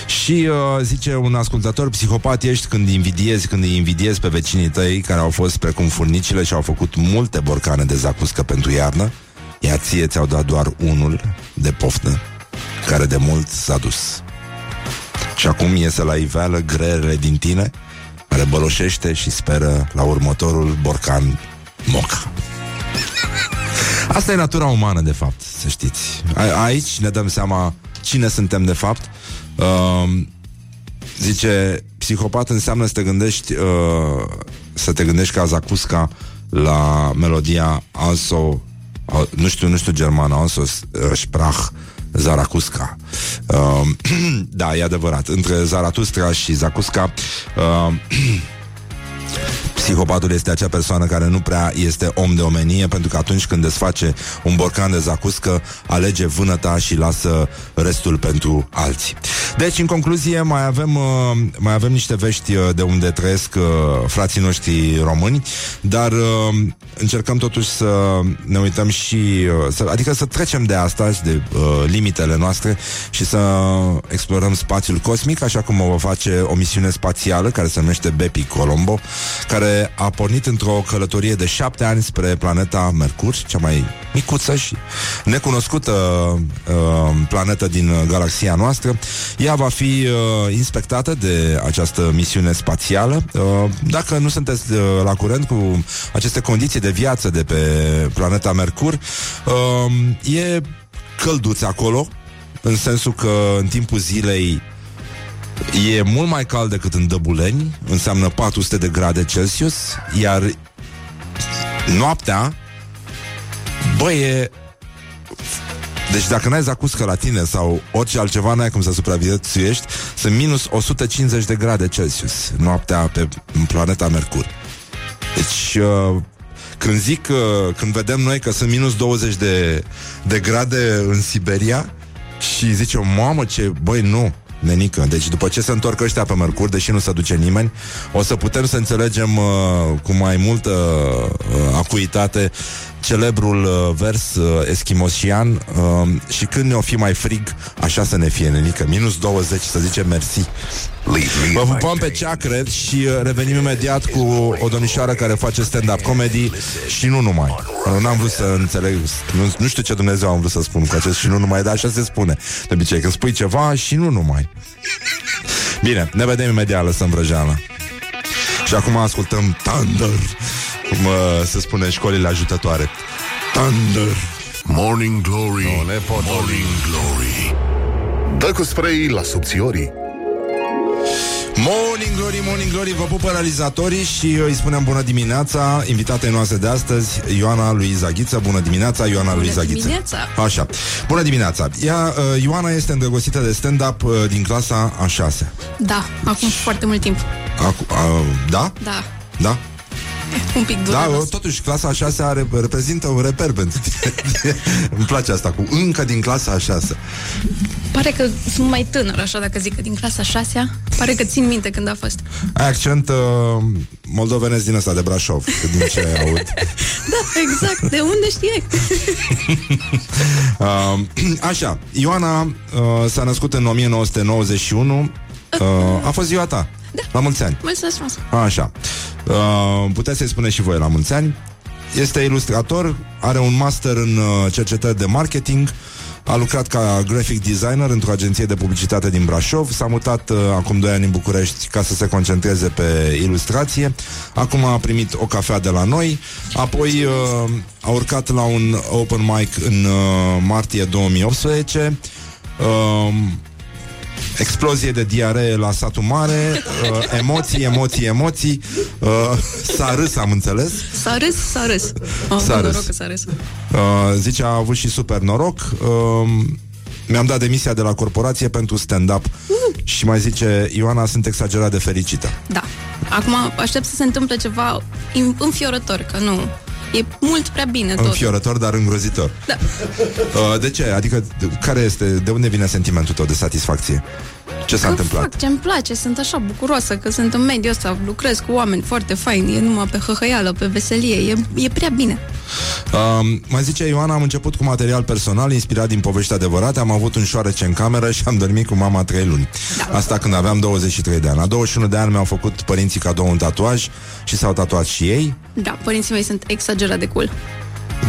Și uh, zice un ascultător, psihopat ești când invidiezi, când îi invidiezi pe vecinii tăi care au fost precum furnicile și au făcut multe borcane de zacuscă pentru iarnă, iar ție ți-au dat doar unul de poftă, care de mult s-a dus. Și acum iese la iveală grele din tine, care băloșește și speră la următorul borcan moca. Asta e natura umană, de fapt, să știți. A- aici ne dăm seama cine suntem, de fapt. Uh, zice, psihopat înseamnă să te gândești uh, să te gândești ca Zacusca la melodia Also, uh, nu știu, nu știu germană, Also uh, Sprach Zarakusca. Uh, [CLEARS THROAT] da, e adevărat. Între Zaratustra și Zacusca uh, [CLEARS THROAT] Psihopatul este acea persoană care nu prea este om de omenie Pentru că atunci când desface un borcan de zacuscă Alege vânăta și lasă restul pentru alții. Deci, în concluzie, mai avem, uh, mai avem niște vești uh, de unde trăiesc uh, frații noștri români Dar încercăm totuși să ne uităm și să, Adică să trecem de asta și de uh, limitele noastre Și să explorăm spațiul cosmic Așa cum o va face o misiune spațială Care se numește Bepi Colombo Care a pornit într-o călătorie de șapte ani spre planeta Mercur, cea mai micuță și necunoscută uh, planetă din galaxia noastră. Ea va fi uh, inspectată de această misiune spațială. Uh, dacă nu sunteți uh, la curent cu aceste condiții de viață de pe planeta Mercur, uh, e călduț acolo, în sensul că în timpul zilei E mult mai cald decât în Dăbuleni, înseamnă 400 de grade Celsius, iar noaptea, bă, e... Deci dacă n-ai zacuscă la tine sau orice altceva, n-ai cum să supraviețuiești, sunt minus 150 de grade Celsius noaptea pe planeta Mercur. Deci, uh, când zic, uh, când vedem noi că sunt minus 20 de, de grade în Siberia și zice, mamă, ce, băi, nu, nenică. Deci după ce se întorc ăștia pe Mercur, deși nu se duce nimeni, o să putem să înțelegem uh, cu mai multă uh, acuitate celebrul uh, vers uh, eschimosian uh, și când ne-o fi mai frig, așa să ne fie, nenică. Minus 20, să zicem mersi. Vă pupăm pe ceacre și uh, revenim imediat cu o domnișoară care face stand-up comedy și nu numai. N-am vrut să înțeleg, nu, nu știu ce Dumnezeu am vrut să spun cu acest și nu numai, dar așa se spune. De obicei, când spui ceva și nu numai. Bine, ne vedem imediat, lăsăm vrăjeala. Și acum ascultăm Thunder, cum uh, se spune în școlile ajutătoare. Thunder. Morning Glory, Morning Glory Dă cu spray la subțiorii Morning Glory, Morning Glory, vă pupă realizatorii și îi spunem bună dimineața invitatei noastre de astăzi, Ioana Luiza Ghiță. Bună dimineața, Ioana bună Luiza Ghiță. dimineața. Așa. Bună dimineața. Ea, uh, Ioana este îndrăgostită de stand-up uh, din clasa a 6 Da, acum foarte mult timp. Acu, uh, da? Da, Da? Un pic Da, dureros. totuși clasa a 6 are, reprezintă un reper pentru tine. [LAUGHS] Îmi place asta cu încă din clasa a 6 Pare că sunt mai tânăr, așa, dacă zic că din clasa 6 Pare că țin minte când a fost. Ai accent uh, moldovenesc din ăsta de Brașov, că din ce [LAUGHS] aud. Da, exact. De unde știe? Uh, [LAUGHS] [CLEARS THROAT] așa, Ioana uh, s-a născut în 1991 uh, A fost ziua ta Da. La mulți ani Mulțumesc frumos. Așa uh, Puteți să-i spuneți și voi la mulți ani Este ilustrator Are un master în uh, cercetări de marketing a lucrat ca graphic designer într-o agenție de publicitate din Brașov, s-a mutat uh, acum 2 ani în București ca să se concentreze pe ilustrație. Acum a primit o cafea de la noi, apoi uh, a urcat la un open mic în uh, martie 2018. Uh, explozie de diaree la satul mare, [LAUGHS] uh, emoții, emoții, emoții. Uh, s-a râs, am înțeles. S-a râs, s-a râs. Oh, S-a râs. noroc că s-a râs. Uh, zice, a avut și super noroc. Uh, mi-am dat demisia de la corporație pentru stand-up și mai zice, Ioana, sunt exagerat de fericită. Da. Acum aștept să se întâmple ceva in- înfiorător, că nu... E mult prea bine tot. Înfiorător, dar îngrozitor. Da. Uh, de ce? Adică, de- care este, de unde vine sentimentul tău de satisfacție? Ce s-a Că întâmplat? fac ce-mi place, sunt așa bucuroasă că sunt în mediul ăsta, lucrez cu oameni foarte faini, e numai pe hăhăială, pe veselie, e, e prea bine. Uh, mai zice Ioana, am început cu material personal inspirat din povești adevărate, am avut un șoarece în cameră și am dormit cu mama trei luni. Da. Asta când aveam 23 de ani. La 21 de ani mi-au făcut părinții cadou un tatuaj și s-au tatuat și ei. Da, părinții mei sunt exagerat de cool.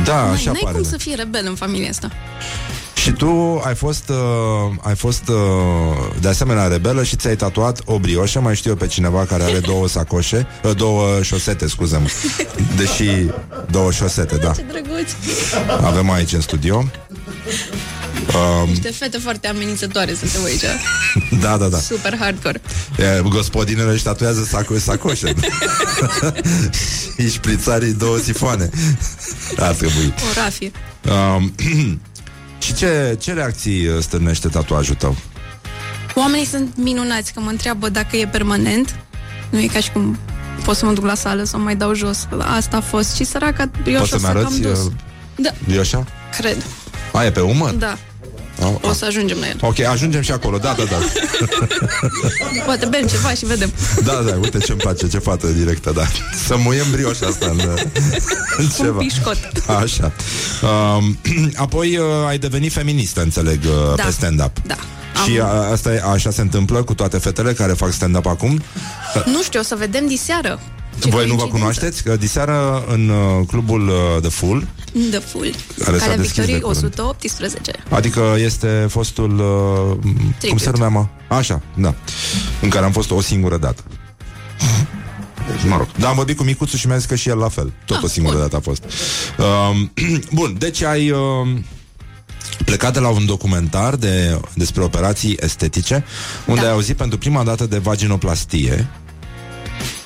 Da, Mai, așa n-ai pare. cum să fii rebel în familia asta. Și tu ai fost, uh, ai fost uh, de asemenea rebelă și ți-ai tatuat o brioșă, mai știu eu pe cineva care are două sacoșe, uh, două șosete, scuză-mă. Deși două șosete, da. Ce drăguți! Avem aici în studio. Niște fete foarte amenințătoare suntem aici. [LAUGHS] Da, da, da. Super hardcore. E, Gospodinele își tatuează saco- sacoșe [LAUGHS] [LAUGHS] Și șprițarii două sifoane Ar trebui O rafie. um, [CLEARS THROAT] Și ce, ce reacții uh, stârnește tatuajul tău? Oamenii sunt minunați că mă întreabă dacă e permanent. Nu e ca și cum pot să mă duc la sală să o mai dau jos. Asta a fost. Și săraca Poți brioșă să-mi s-a cam arăți dus. uh, Da, brioșa? cred. A, e pe umăr? Da. Oh, O să ajungem la el. Ok, ajungem și acolo, da, da, da [LAUGHS] Poate bem ceva și vedem. Da, da, uite ce-mi place, ce fată directă, da Să muiem brioșa asta în, [LAUGHS] în Un ceva pișcot. Așa um, [CLEARS THROAT] Apoi uh, ai devenit feministă, înțeleg, uh, Da. pe stand-up Da. Și Am- a, asta e, așa se întâmplă cu toate fetele care fac stand-up acum Nu știu, o să vedem diseară. Ce Voi nu vă coincidență. cunoașteți? Că diseară în uh, clubul uh, The Full The Full. Care s-a Calea deschis de Victoriei curând. 118. Adică este fostul uh, Cum Tribute. se numea, mă? Așa, da În care am fost o singură dată Deci, Mă rog, da, am vorbit cu Micuțu și mi-a zis că și el la fel Tot Ah, o singură bun. dată a fost um, [CLEARS THROAT] Bun, deci ai uh, plecat de la un documentar de, despre operații estetice Unde Da. ai auzit pentru prima dată de vaginoplastie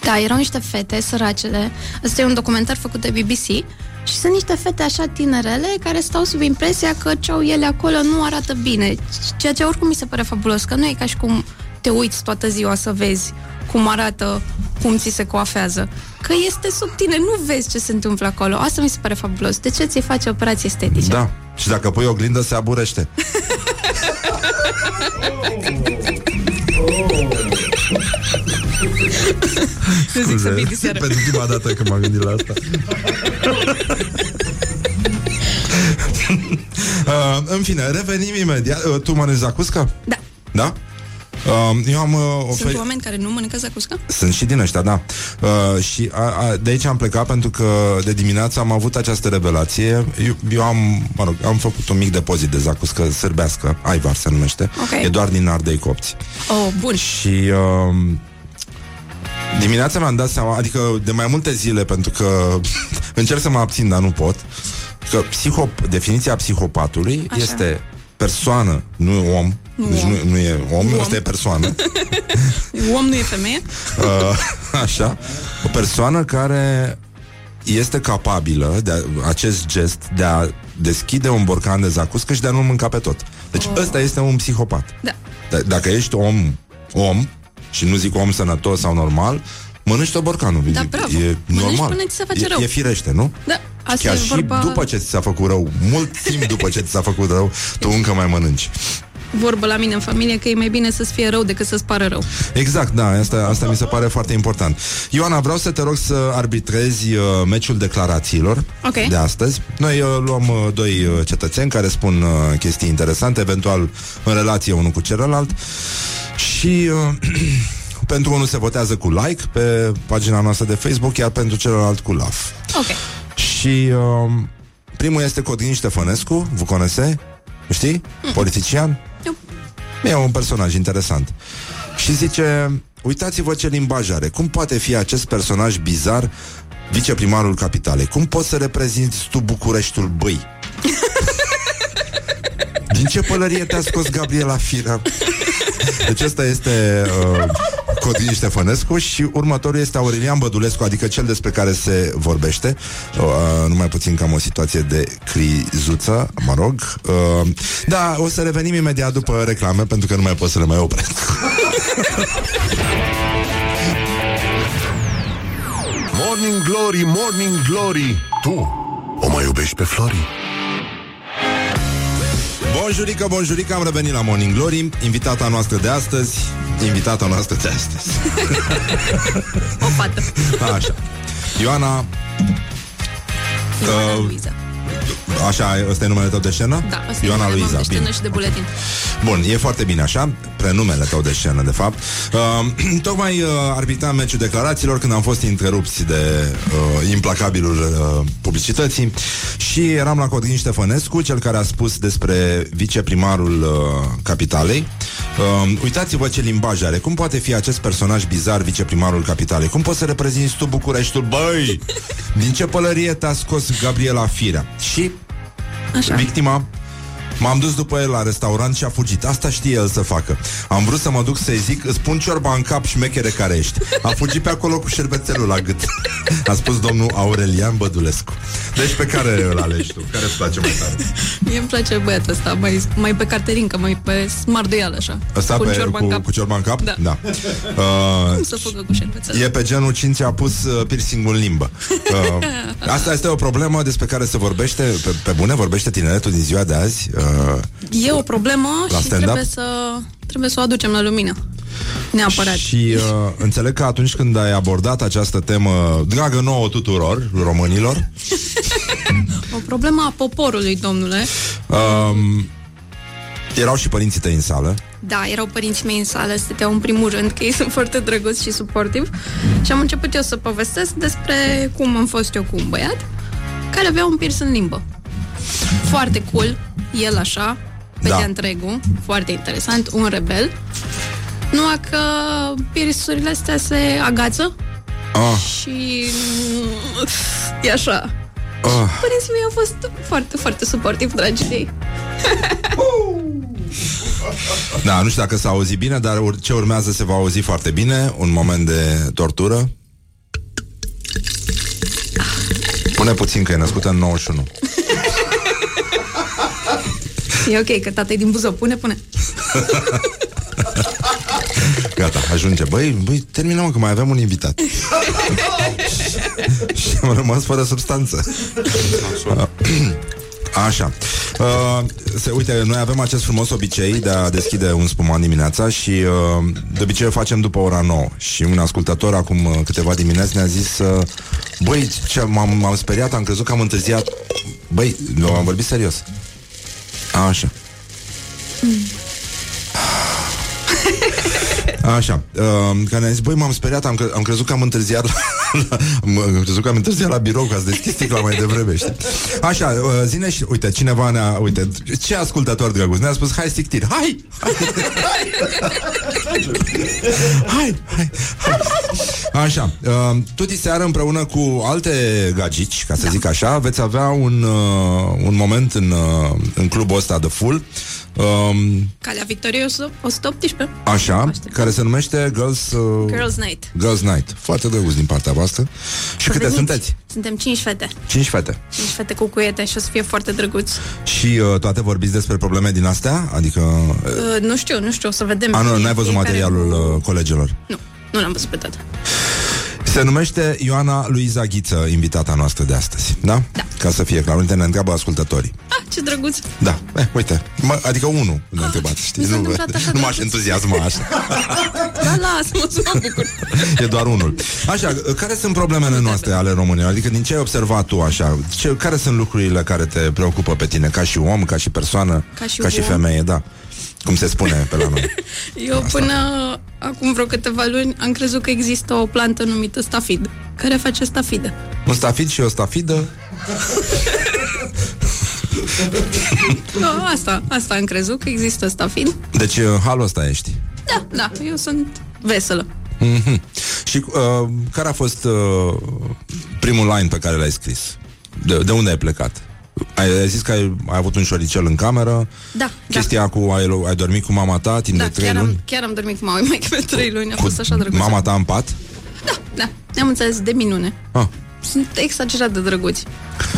Da, erau niște fete săracele. Ăsta e un documentar făcut de BBC și sunt niște fete așa tinerele care stau sub impresia că ce au ele acolo nu arată bine. Ceea ce oricum mi se pare fabulos, că nu e ca și cum te uiți toată ziua să vezi cum arată, cum ți se coafează. Că este sub tine, nu vezi ce se întâmplă acolo. Asta mi se pare fabulos. De ce ți face operații estetice? Da, și dacă pui oglindă se aburește [LAUGHS] [LAUGHS] Nu zic să fii diseară. Pentru prima dată când m-am gândit la asta [LAUGHS] uh, În fine, revenim imediat uh, Tu mănânci zacuscă? Da. Da? Uh, eu am uh, Sunt oferit... oameni care nu mănâncă zacuscă? Sunt și din ăștia, da. Uh, și a, a, de aici am plecat pentru că de dimineață am avut această revelație. Eu, eu am, mă rog, am făcut un mic depozit de zacuscă sârbească, Aivar se numește. Ok. E doar din ardei copți. Oh, bun. Și uh, dimineața mi-am dat seama, adică de mai multe zile, pentru că [LAUGHS] încerc să mă abțin, dar nu pot, că psihop, definiția psihopatului Așa. este persoană, nu om, Nu deci om. nu, nu e om, Nu om. asta e persoană. [LAUGHS] Om nu e femeie? uh, [LAUGHS] așa, o persoană care este capabilă de a, acest gest de a deschide un borcan de zacuscă și de a nu mânca pe tot. Deci Oh. ăsta este un psihopat. Da. D- dacă ești om, om, și nu zic om sănătos sau normal, mănânci tot borcanul. Da, e, bravo. e Mănânci normal. până ți se face e, rău. E firește, nu? Da, asta Chiar e și vorba... după ce ți s-a făcut rău, mult timp după ce ți s-a făcut rău, tu încă mai mănânci. vorbă la mine în familie că e mai bine să-ți fie rău decât să-ți pară rău. Exact, da, asta, asta mi se pare foarte important. Ioana, vreau să te rog să arbitrezi uh, meciul declarațiilor Ok. de astăzi. Noi uh, luăm uh, doi uh, cetățeni care spun uh, chestii interesante, eventual în relație unul cu celălalt. Și uh, [CLEARS THROAT] pentru unul se votează cu like pe pagina noastră de Facebook, iar pentru celălalt cu love. Ok. Și uh, primul este Codin Ștefănescu, vă conese? Știi? Politician? Nu. E un personaj interesant. Și zice, uitați-vă ce limbaj are. Cum poate fi acest personaj bizar viceprimarul capitalei? Cum poți să reprezinți tu Bucureștiul băi? [LAUGHS] Din ce pălărie te-a scos Gabriela Firea? Deci ăsta este uh, Codin Ștefănescu și următorul este Aurelian Bădulescu, adică cel despre care se vorbește. Uh, numai puțin cam o situație de crizuță, mă rog. Uh, da, o să revenim imediat după reclame, pentru că nu mai pot să le mai opresc. Morning Glory, Morning Glory Tu o mai iubești pe Flori? Bonjurică, bonjurică, am revenit la Morning Glory. Invitata noastră de astăzi Invitata noastră de astăzi. [LAUGHS] O fată. Așa. Ioana Ioana Uh, Luiza Așa, ăsta e numele tău de scenă? Da, asta Ioana e numele meu Luiza, de scenă bine. și de buletin. Bun, e foarte bine așa Prenumele tău de scenă, de fapt. Uh, [CLEARS THROAT] Tocmai uh, arbitram meciul declarațiilor Când am fost întrerupți de uh, Implacabilul uh, publicității Și eram la Codrin Ștefănescu Cel care a spus despre viceprimarul uh, Capitalei. Uh, Uitați-vă ce limbaj are. Cum poate fi acest personaj bizar viceprimarul Capitalei? Cum poți să reprezinți tu Bucureștiul? Băi, [LAUGHS] din ce pălărie te-a scos Gabriela Firea Și Așa. Victima M-am dus după el la restaurant și a fugit Asta știe el să facă Am vrut să mă duc să-i zic Îți pun ciorba în cap și șmechere care ești A fugit pe acolo cu șervețelul la gât A spus domnul Aurelian Bădulescu Deci pe care îl alegi tu? Care îți place mai tare? Mie îmi place băiatul ăsta Mai, mai pe carterincă, mai pe smarduială așa Asta Cu pe, ciorba cu, în cap cu ciorba în cap? Da. da. [LAUGHS] Cum Uh, să fugă cu șervețele E pe genul 5 a pus uh, piercing în limbă uh, Asta este o problemă despre care se vorbește Pe, pe bune, vorbește tineretul din ziua de azi uh, E o problemă La și stand-up? trebuie să, trebuie să o aducem la lumină Neapărat. Și uh, înțeleg că atunci când ai abordat această temă dragă nouă tuturor românilor, [LAUGHS] O problemă a poporului, domnule. Um, erau și părinții tăi în sală. Da, erau părinții mei în sală, stăteau în primul rând, că ei [LAUGHS] sunt foarte drăguți și suportivi. Și am început eu să povestesc despre cum am fost eu cu un băiat Care avea un piercing în limbă Foarte cool, el așa, pe Da. de întregul, foarte interesant, un rebel Numai că piercing astea se agață Ah, și e așa ah. Părinții mei au fost foarte, foarte suportivi, dragi de ei [LAUGHS] Da, nu știu dacă s-a auzit bine, dar ur- ce urmează se va auzi foarte bine, un moment de tortură. Pune puțin că e născută în 91. E ok, că tata e din Buzău, pune, pune Gata, ajunge. Băi, băi, terminăm că mai avem un invitat. [LAUGHS] și am rămas fără substanță. [CLEARS THROAT] Așa. Uh, se, uite, noi avem acest frumos obicei de a deschide un spuman dimineața și uh, de obicei o facem după ora 9. Și un ascultător acum uh, câteva dimineți ne-a zis uh, Băi, ce, m-am, m-am speriat, am crezut că am întârziat. Băi, eu am vorbit serios. Așa. Așa, uh, care ne-a zis, băi, m-am speriat, am, cre- am crezut că am întârziat la, la, am crezut că am întârziat la birou, că ați deschis sticla mai devreme, știi? Așa, uh, zine și, uite, cineva ne-a, uite, ce ascultător drăguț, ne-a spus, hai stictir, hai, hai, hai, hai. Așa, uh, tot seară împreună cu alte gagici, ca să da. zic așa, veți avea un, uh, un moment în, uh, în clubul ăsta de full, um, Calea Victoriei 118 Așa, Aștept. care se numește Girls, uh, Girls Night Girls Night. Foarte drăguț din partea voastră. Și Să câte veniți. sunteți? Suntem 5 fete Cinci fete. 5 fete cu cuiete și o să fie foarte drăguț Și uh, toate vorbiți despre probleme din astea? Adică... Uh, uh, Nu știu, nu știu, o să vedem a, nu, Fie- n-ai văzut fiecare materialul cu- uh, colegilor. Nu, nu l-am văzut pe tot Se numește Ioana Luiza Ghiță, invitata noastră de astăzi. Da? Da. Ca să fie clar. Uite, ne întreabă ascultătorii. Ah, ce drăguț Da, eh, uite. Mă, adică unul ne-a întrebat, știi? mi s-a Nu, întâmplat așa nu de m-aș drăguț. entuziasma așa. [LAUGHS] Da, lasă-mă să mă bucur [LAUGHS] E doar unul. Așa, care sunt problemele noastre ale românilor? Adică din ce ai observat tu așa? Ce, care sunt lucrurile care te preocupă pe tine? Ca și om, ca și persoană, Ca și ca și om. femeie, da. Cum se spune pe la noi. [LAUGHS] Eu până acum vreo câteva luni am crezut că există o plantă numită stafid Care face stafidă Un stafid și o stafidă [LAUGHS] da, Asta, asta am crezut că există stafid Deci în halul ăsta ești Da, da, eu sunt veselă mm-hmm. Și uh, care a fost uh, primul line pe care l-ai scris? De, de unde ai plecat? Ai zis că ai, ai avut un șoricel în cameră Da, Chestia da. cu ai, ai dormit cu mama ta timp Da, de trei chiar luni am, chiar am dormit cu mama [LAUGHS] mai pe trei luni, a Cu fost așa drăguț. mama ta în pat Da, da, ne-am înțeles de minune. ah. Sunt exagerat de drăguți.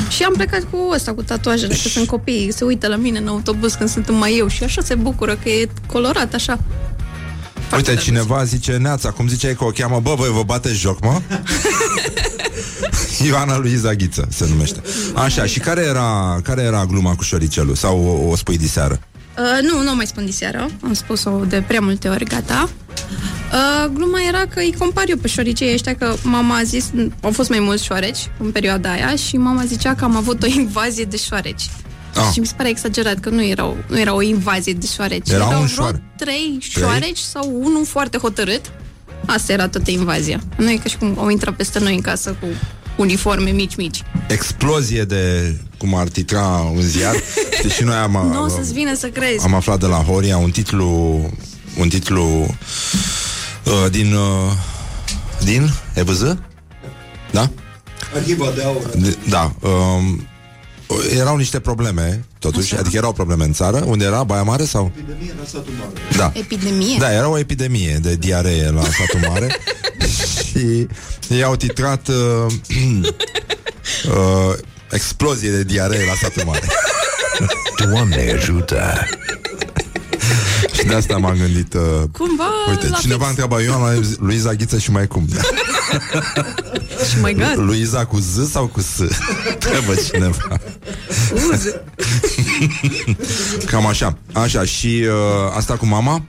Și am plecat cu ăsta, cu tatuajele, că sunt copii, se uită la mine în autobuz când sunt mai eu și așa se bucură că e colorat așa. Foarte Uite, drăguț. cineva zice Neața, cum ziceai că o cheamă Bă, voi vă bateți joc, mă? [LAUGHS] [LAUGHS] Ioana Luiza Ghiță se numește Așa, și care era, care era gluma cu șoricelul? Sau o, o spui diseară? Uh, nu, nu o mai spun diseară, am spus-o de prea multe ori, gata. Uh, gluma era că îi compar eu pe șoricei ăștia, că mama a zis, au fost mai mulți șoareci în perioada aia și mama zicea că am avut o [LAUGHS] invazie de șoareci. Ah. Și mi se pare exagerat că nu, erau, nu era o invazie de șoareci. Era erau un vreo șoar- trei șoareci sau unul foarte hotărât. Asta era toată invazia. Nu e ca și cum au intrat peste noi în casă cu uniforme mici-mici. Explozie de, cum ar titra un ziar Știi, [LAUGHS] și noi am, Nu o să-ți vină să crezi. am aflat de la Horia un titlu un titlu uh, din uh, din EBZ? Da? Arhiva de aur. De, da. Um, erau niște probleme, totuși, Așa. adică erau probleme în țară, unde era Baia Mare sau? Epidemie la satul mare. Da. Epidemie? Da, era o epidemie de diaree la satul mare [LAUGHS] și ei au titrat uh, [CLEARS THROAT] uh, explozie de diaree la satul mare. [LAUGHS] Doamne ajută și de asta m-am gândit uh, Cumva Uite, la cineva fix. întreabă Ioana Luiza Ghiță și mai cum [LAUGHS] Și mai gata. Luiza cu Z sau cu S? Trebuie cineva Uze. Cam așa Așa, și uh, asta cu mama?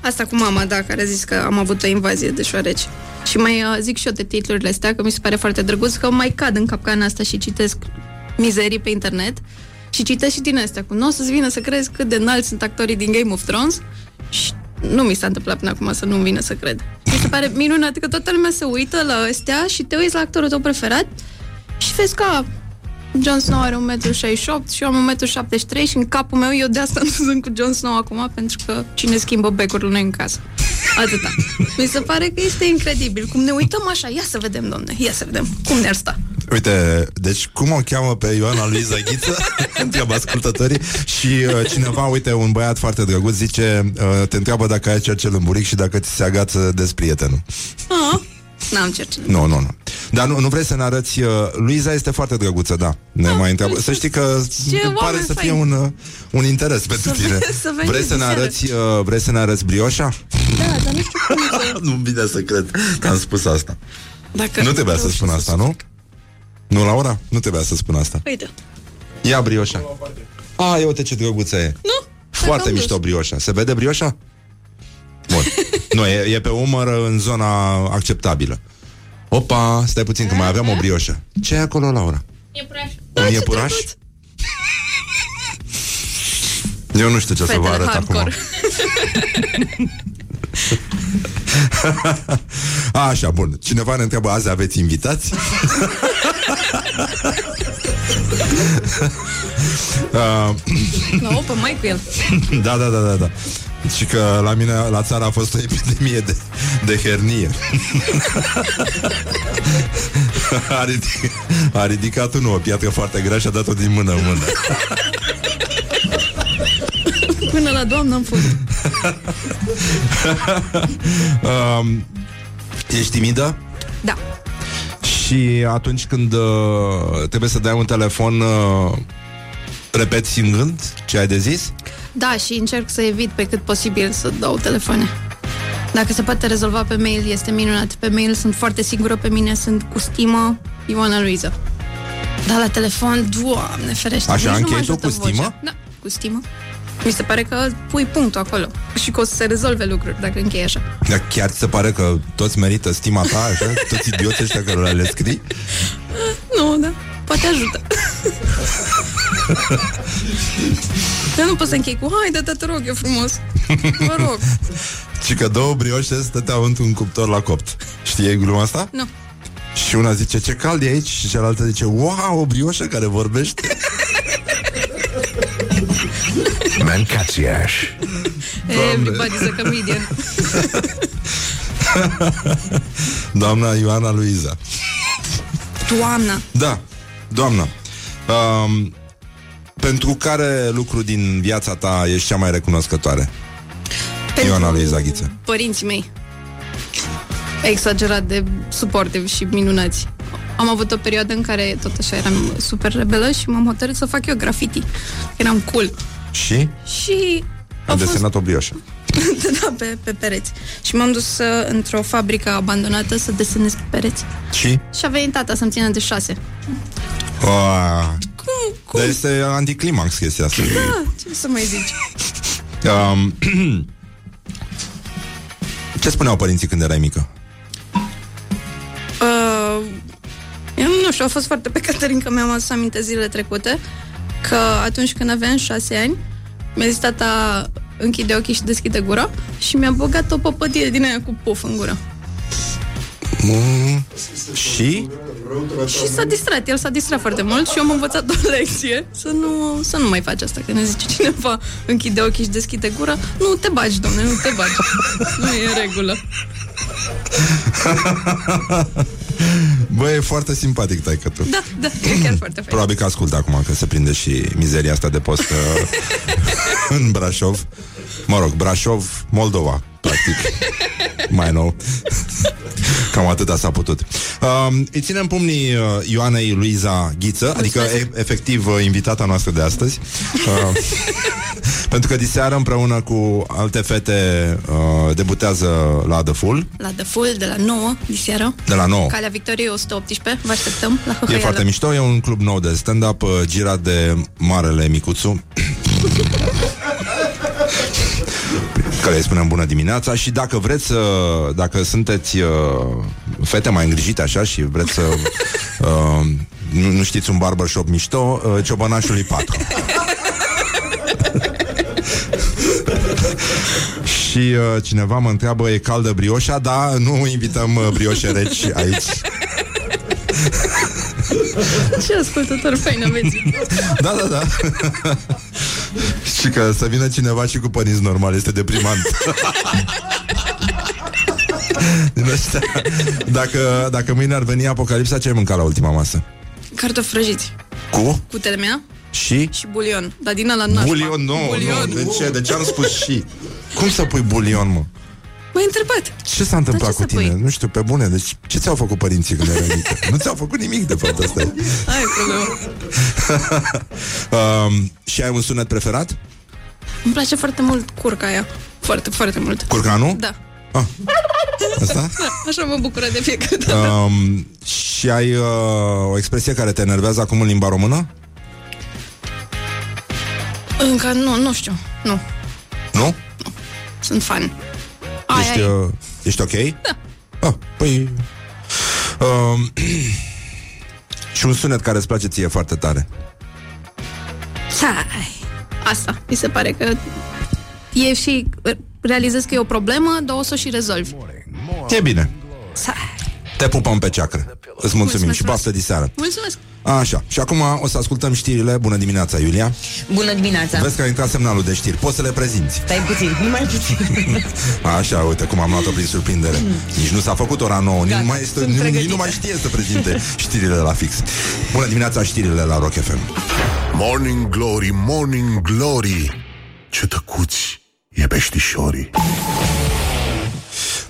Asta cu mama, da, care a zis că am avut o invazie de șoareci. Și mai uh, zic și eu de titlurile astea, că mi se pare foarte drăguț, că mai cad în capcana asta și citesc mizerii pe internet și citesc și din astea, cu nu o să-ți vină să crezi cât de înalți sunt actorii din Game of Thrones și nu mi s-a întâmplat până acum să nu-mi vină să cred. Mi se pare minunat că toată lumea se uită la astea și te uiți la actorul tău preferat și vezi că Jon Snow are 1,68 m și eu am 1,73 m și în capul meu eu de asta [LAUGHS] nu sunt cu Jon Snow acum pentru că cine schimbă becurile noi în casă. Atâta. Mi se pare că este incredibil. Cum ne uităm așa, ia să vedem, domne, ia să vedem cum ne-ar sta. Uite, deci cum o cheamă pe Ioana Luiza Ghiță? [LAUGHS] întreabă ascultătorii Și uh, cineva, uite, un băiat foarte drăguț Zice, uh, te întreabă dacă ai cercel în buric Și dacă ți se agață des prietenul Ah, n-am cercet. Nu, nu, nu Dar nu, nu vrei să ne arăți uh, Luiza este foarte drăguță, da Ne mai întreabă Să știi că Ce pare oameni să fie faini. un, uh, un interes pentru Să tine ve- să veniți Vrei să ne diseară. arăți uh, Vrei să ne arăți brioșa? Da, dar nu știu cum să... [LAUGHS] nu vine să cred că am spus asta Dacă Nu trebuia să reușesc spun asta, nu? Nu, Laura? Nu trebuia să spun asta Uite. Ia brioșa. A, ia uite ce drăguță e. Nu? Foarte Dacă am mișto dus. brioșa. Se vede brioșa? Bun. nu, e, e pe umăr în zona acceptabilă. Opa, stai puțin că mai aveam o brioșă. Ce e acolo, Laura? Iepuraș. Un iepuraș? Eu nu știu ce să vă Fetele arăt acum. hardcore. A, [LAUGHS] așa, bun. Cineva ne întreabă, azi aveți invitați? [LAUGHS] [LAUGHS] uh, La open mai cu el. Da, da, da, da, da. Și că la mine, la țară a fost o epidemie de, de hernie. [LAUGHS] a, ridic, a ridicat unul o piatră foarte grea și a dat-o din mână în mână. Până la doamnă am fost. [LAUGHS] Um, ești timidă? Da. Și atunci când uh, trebuie să dai un telefon, uh, repeți în gând ce ai de zis? Da, și încerc să evit pe cât posibil să dau telefoane. Dacă se poate rezolva pe mail, este minunat. Pe mail sunt foarte sigură pe mine, sunt cu stimă Ioana Luiza. Dar la telefon, doamne ferește. Așa, nici nu mă închei tu ajută cu stimă? vocea. Da, cu stimă. Mi se pare că pui punctul acolo și că o să se rezolve lucruri dacă închei așa. Dar chiar ți se pare că toți merită stima ta, așa? [LAUGHS] Toți idioții ăștia care le scrii? Nu, da, poate ajută. [LAUGHS] Dar nu pot să închei cu Haide, da, te rog, e frumos Vă rog Și că două brioșe stăteau într-un cuptor la copt. Știi gluma asta? Nu Și una zice, ce cald e aici? Și cealaltă zice, wow, o brioșă care vorbește. [LAUGHS] Mancațiaș Everybody's a comedian [LAUGHS] Doamna Ioana Luiza. Doamna Da, doamna. Um, pentru care lucru din viața ta ești cea mai recunoscătoare? Ioana lui Zaghiță. părinții mei. Exagerat de suportiv și minunați. Am avut o perioadă în care tot așa eram super rebelă și m-am hotărât să fac eu graffiti. Eram cool. Și? Și a Am fost desenat o brioșă. [LAUGHS] da, pe, pe pereți. Și m-am dus uh, într-o fabrică abandonată să desenez pe pereți. Și? Și a venit tata să-mi țină de șase. Uh, Cum? Cum? dar este anticlimax chestia asta. Da, ce să mai zici? Um, [CLEARS THROAT] ce spuneau părinții când erai mică? Uh, eu nu știu, a fost foarte pe Caterinca mi-am adus aminte zilele trecute că atunci când aveam șase ani mi-a zis tata închide ochii și deschide gura și mi-a băgat o păpătie din aia cu puf în gură. Mm, și? Și s-a distrat, el s-a distrat foarte mult și eu am învățat o lecție să nu, să nu mai faci asta, când ne zice cineva închide ochii și deschide gura, nu te bagi, domne, nu te bagi. nu e în regulă. [LAUGHS] Bă, e foarte simpatic, taică tu. Da, da, e chiar foarte fain. Probabil că ascultă acum, că se prinde și mizeria asta de post uh, [LAUGHS] în Brașov. Mă rog, Brașov, Moldova, practic. [LAUGHS] Mai nou. Cam atâta s-a putut. Uh, îi ținem pumnii uh, Ioanei Luiza Ghiță, adică e, efectiv uh, invitata noastră de astăzi. [LAUGHS] Uh, pentru că diseară împreună cu alte fete uh, debutează la The Full, La The Full, de la 9, diseară. de la 9. Calea Victoriei 118, vă așteptăm la E Hăhăială. foarte mișto, e un club nou de stand-up uh, girat de Marele Micuțu care îi spunem bună dimineața și dacă vreți să, dacă sunteți uh, fete mai îngrijite așa și vreți să [LAUGHS] uh, nu, nu știți un barbershop mișto, uh, ciobănașului 4. [LAUGHS] Și uh, cineva mă întreabă, e caldă brioșa? Da, nu invităm uh, brioșe reci aici. Ce ascultător fain aveți. [LAUGHS] Da, da, da. Și că să vină cineva și cu părinți normal este deprimant. [LAUGHS] Din ăștia. Dacă, dacă mâine ar veni apocalipsa, ce ai mâncat la ultima masă? Cartofi prăjiți. Cu? Cu telemea Și? și bulion. Dar din ăla nașpa. Bulion, nu, bulion. nu. De ce? De ce am spus și? Cum să pui bulion, mă? M-ai întrebat. Ce s-a întâmplat Dar ce cu să tine? pui? Nu știu, pe bune. Deci, ce ți-au făcut părinții când erai mică? nu ți-au făcut nimic, de fapt, asta e. Aia e problema. [LAUGHS] um, și ai un sunet preferat? Îmi place foarte mult curca aia. Foarte, foarte mult. Curcanul? Da. Ah. Asta? da. Așa mă bucură de fiecare dată. Um, și ai uh, o expresie care te enervează acum în limba română? Încă nu, nu știu. Nu. Nu? Sunt fan. Aia ești, e. uh, ești ok? Da. Ah, păi... Um, [CLEARS THROAT] și un sunet care îți place ție foarte tare. Hai. Asta. Mi se pare că e și realizez că e o problemă, dar o să o și rezolvi. E bine. Hai. Te pupăm pe ceacră. Îți mulțumim Mulțumesc și baftă diseară. Mulțumesc. Așa, și acum o să ascultăm știrile. Bună dimineața, Iulia. Bună dimineața! Vezi că a intrat semnalul de știri. Poți să le prezinți. Stai puțin, [LAUGHS] numai puțin. [LAUGHS] Așa, uite cum am luat-o prin surprindere. Nici nu s-a făcut ora 9, nici, Gata, nu mai este, sunt nici, nici pregătită. nu mai știe să prezinte [LAUGHS] știrile la fix. Bună dimineața, știrile la Rock FM. Morning Glory, Morning Glory Ce tăcuți e peștișorii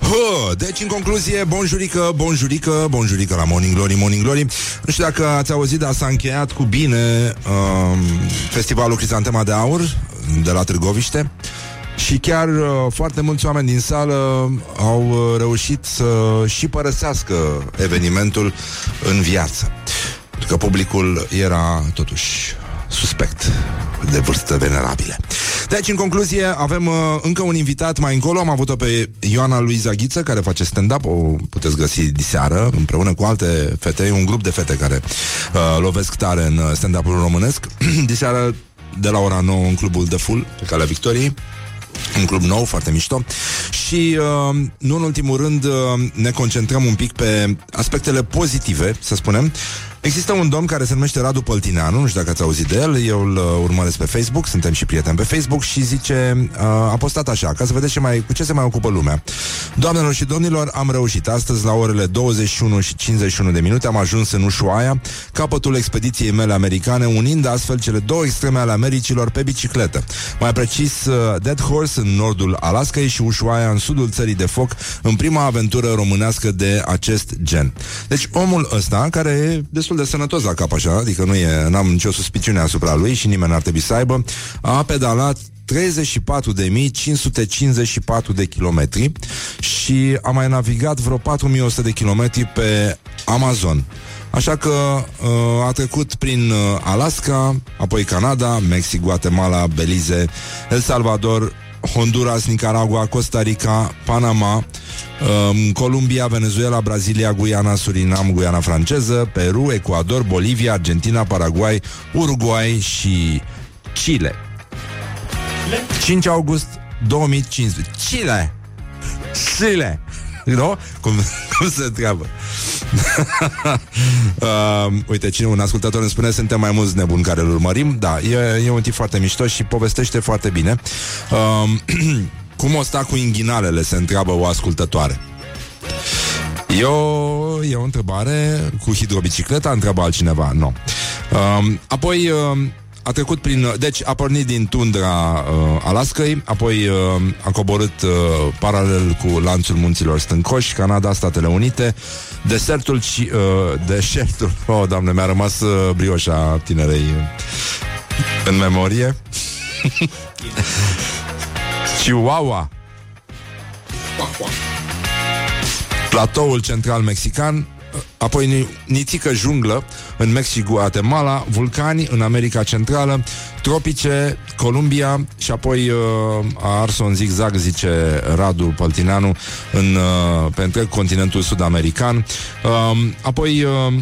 Hă, deci, în concluzie, bonjurică, bonjurică, bonjurică la Morning Glory, Morning Glory. Nu știu dacă ați auzit, dar s-a încheiat cu bine um, festivalul Crizantema de Aur de la Târgoviște. Și chiar uh, foarte mulți oameni din sală au uh, reușit să și părăsească evenimentul în viață. Pentru că publicul era totuși suspect de vârstă venerabile. Deci, în concluzie, avem uh, încă un invitat mai încolo. Am avut-o pe Ioana Luiza Ghiță, care face stand-up. O puteți găsi diseară, împreună cu alte fete, un grup de fete care uh, lovesc tare în uh, stand-up-ul românesc. [CLEARS THROAT] diseară de la ora 9 în clubul de Full, pe calea Victoriei un club nou, foarte mișto și, uh, nu în ultimul rând, uh, ne concentrăm un pic pe aspectele pozitive, să spunem. Există un domn care se numește Radu Păltineanu, nu știu dacă ați auzit de el, eu îl uh, urmăresc pe Facebook, suntem și prieteni pe Facebook și zice, uh, a postat așa, ca să vedeți ce mai, cu ce se mai ocupă lumea. Doamnelor și domnilor, am reușit. Astăzi, la orele 21 și 51 de minute, am ajuns în Ushuaia, capătul expediției mele americane, unind astfel cele două extreme ale Americilor pe bicicletă. Mai precis, uh, Dead Horse în nordul Alaskei și Ushuaia în sudul țării de foc, în prima aventură românească de acest gen. Deci omul ăsta, care e destul de sănătos la cap așa, adică nu e, n-am nicio suspiciune asupra lui și nimeni n-ar trebui să aibă, a pedalat 34.554 de kilometri și a mai navigat vreo 4.100 de kilometri pe Amazon. Așa că uh, a trecut prin uh, Alaska, apoi Canada, Mexic, Guatemala, Belize, El Salvador, Honduras, Nicaragua, Costa Rica, Panama, um, Columbia, Venezuela, Brazilia, Guyana, Surinam, Guyana franceză, Peru, Ecuador, Bolivia, Argentina, Paraguay, Uruguay și Chile. 5 august 2015. Chile! Chile! [LAUGHS] Nu? Cum, cum se întreabă? Uh, [LAUGHS] uite, cine un ascultător îmi spune Suntem mai mulți nebuni care îl urmărim. Da, e, e un tip foarte mișto și povestește foarte bine. Uh, [CLEARS THROAT] Cum o sta cu inghinalele Se întreabă o ascultătoare. Eu, e o întrebare Cu hidrobicicleta întreabă altcineva. Nu uh, Apoi uh, a trecut prin... Deci a pornit din tundra uh, Alaskai, apoi uh, a coborât uh, paralel cu lanțul munților stâncoși, Canada, Statele Unite, desertul și... Uh, deșertul... [LAUGHS] Oh, doamne, mi-a rămas uh, brioșa tinerei în memorie. [LAUGHS] Chihuahua. Platoul central mexican, apoi nițică junglă în Mexic, Guatemala, vulcani în America Centrală, tropice, Columbia și apoi uh, a ars un zigzag, zice Radu Păltineanu, în, uh, pe întreg continentul sud-american. Uh, apoi uh,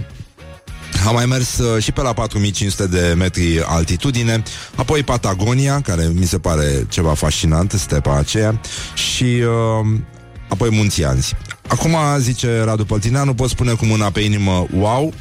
am mai mers uh, și pe la 4500 de metri altitudine, apoi Patagonia, care mi se pare ceva fascinant, stepa aceea, și uh, apoi Munții Anzi. Acum, zice Radu Păltineanu, pot spune cu mâna pe inimă, wow,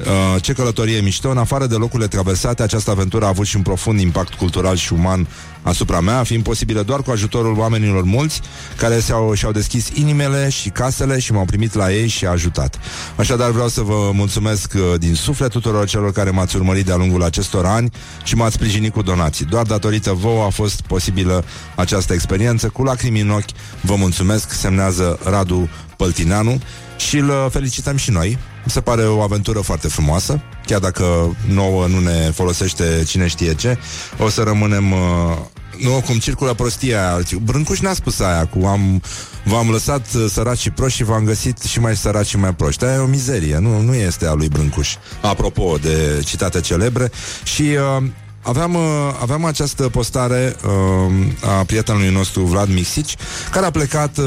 Uh, ce călătorie mișto, în afară de locurile traversate, această aventură a avut și un profund impact cultural și uman asupra mea, fiind posibilă doar cu ajutorul oamenilor mulți care și-au, și-au deschis inimile și casele și m-au primit la ei și ajutat. Așadar vreau să vă mulțumesc uh, din suflet tuturor celor care m-ați urmărit de-a lungul acestor ani și m-ați sprijinit cu donații. Doar datorită vouă a fost posibilă această experiență. Cu lacrimi în ochi vă mulțumesc, semnează Radu Păltineanu și îl uh, felicităm și noi. Mi se pare o aventură foarte frumoasă, chiar dacă nouă nu ne folosește cine știe ce, o să rămânem... Uh, nu, cum circulă prostia aia. Brâncuș n-a spus aia cu am, v-am lăsat uh, săraci și proști și v-am găsit și mai săraci și mai proști. Aia e o mizerie, nu, nu este a lui Brâncuș. Apropo de citate celebre. Și uh, aveam, uh, aveam această postare uh, a prietenului nostru Vlad Mixici, care a plecat, uh,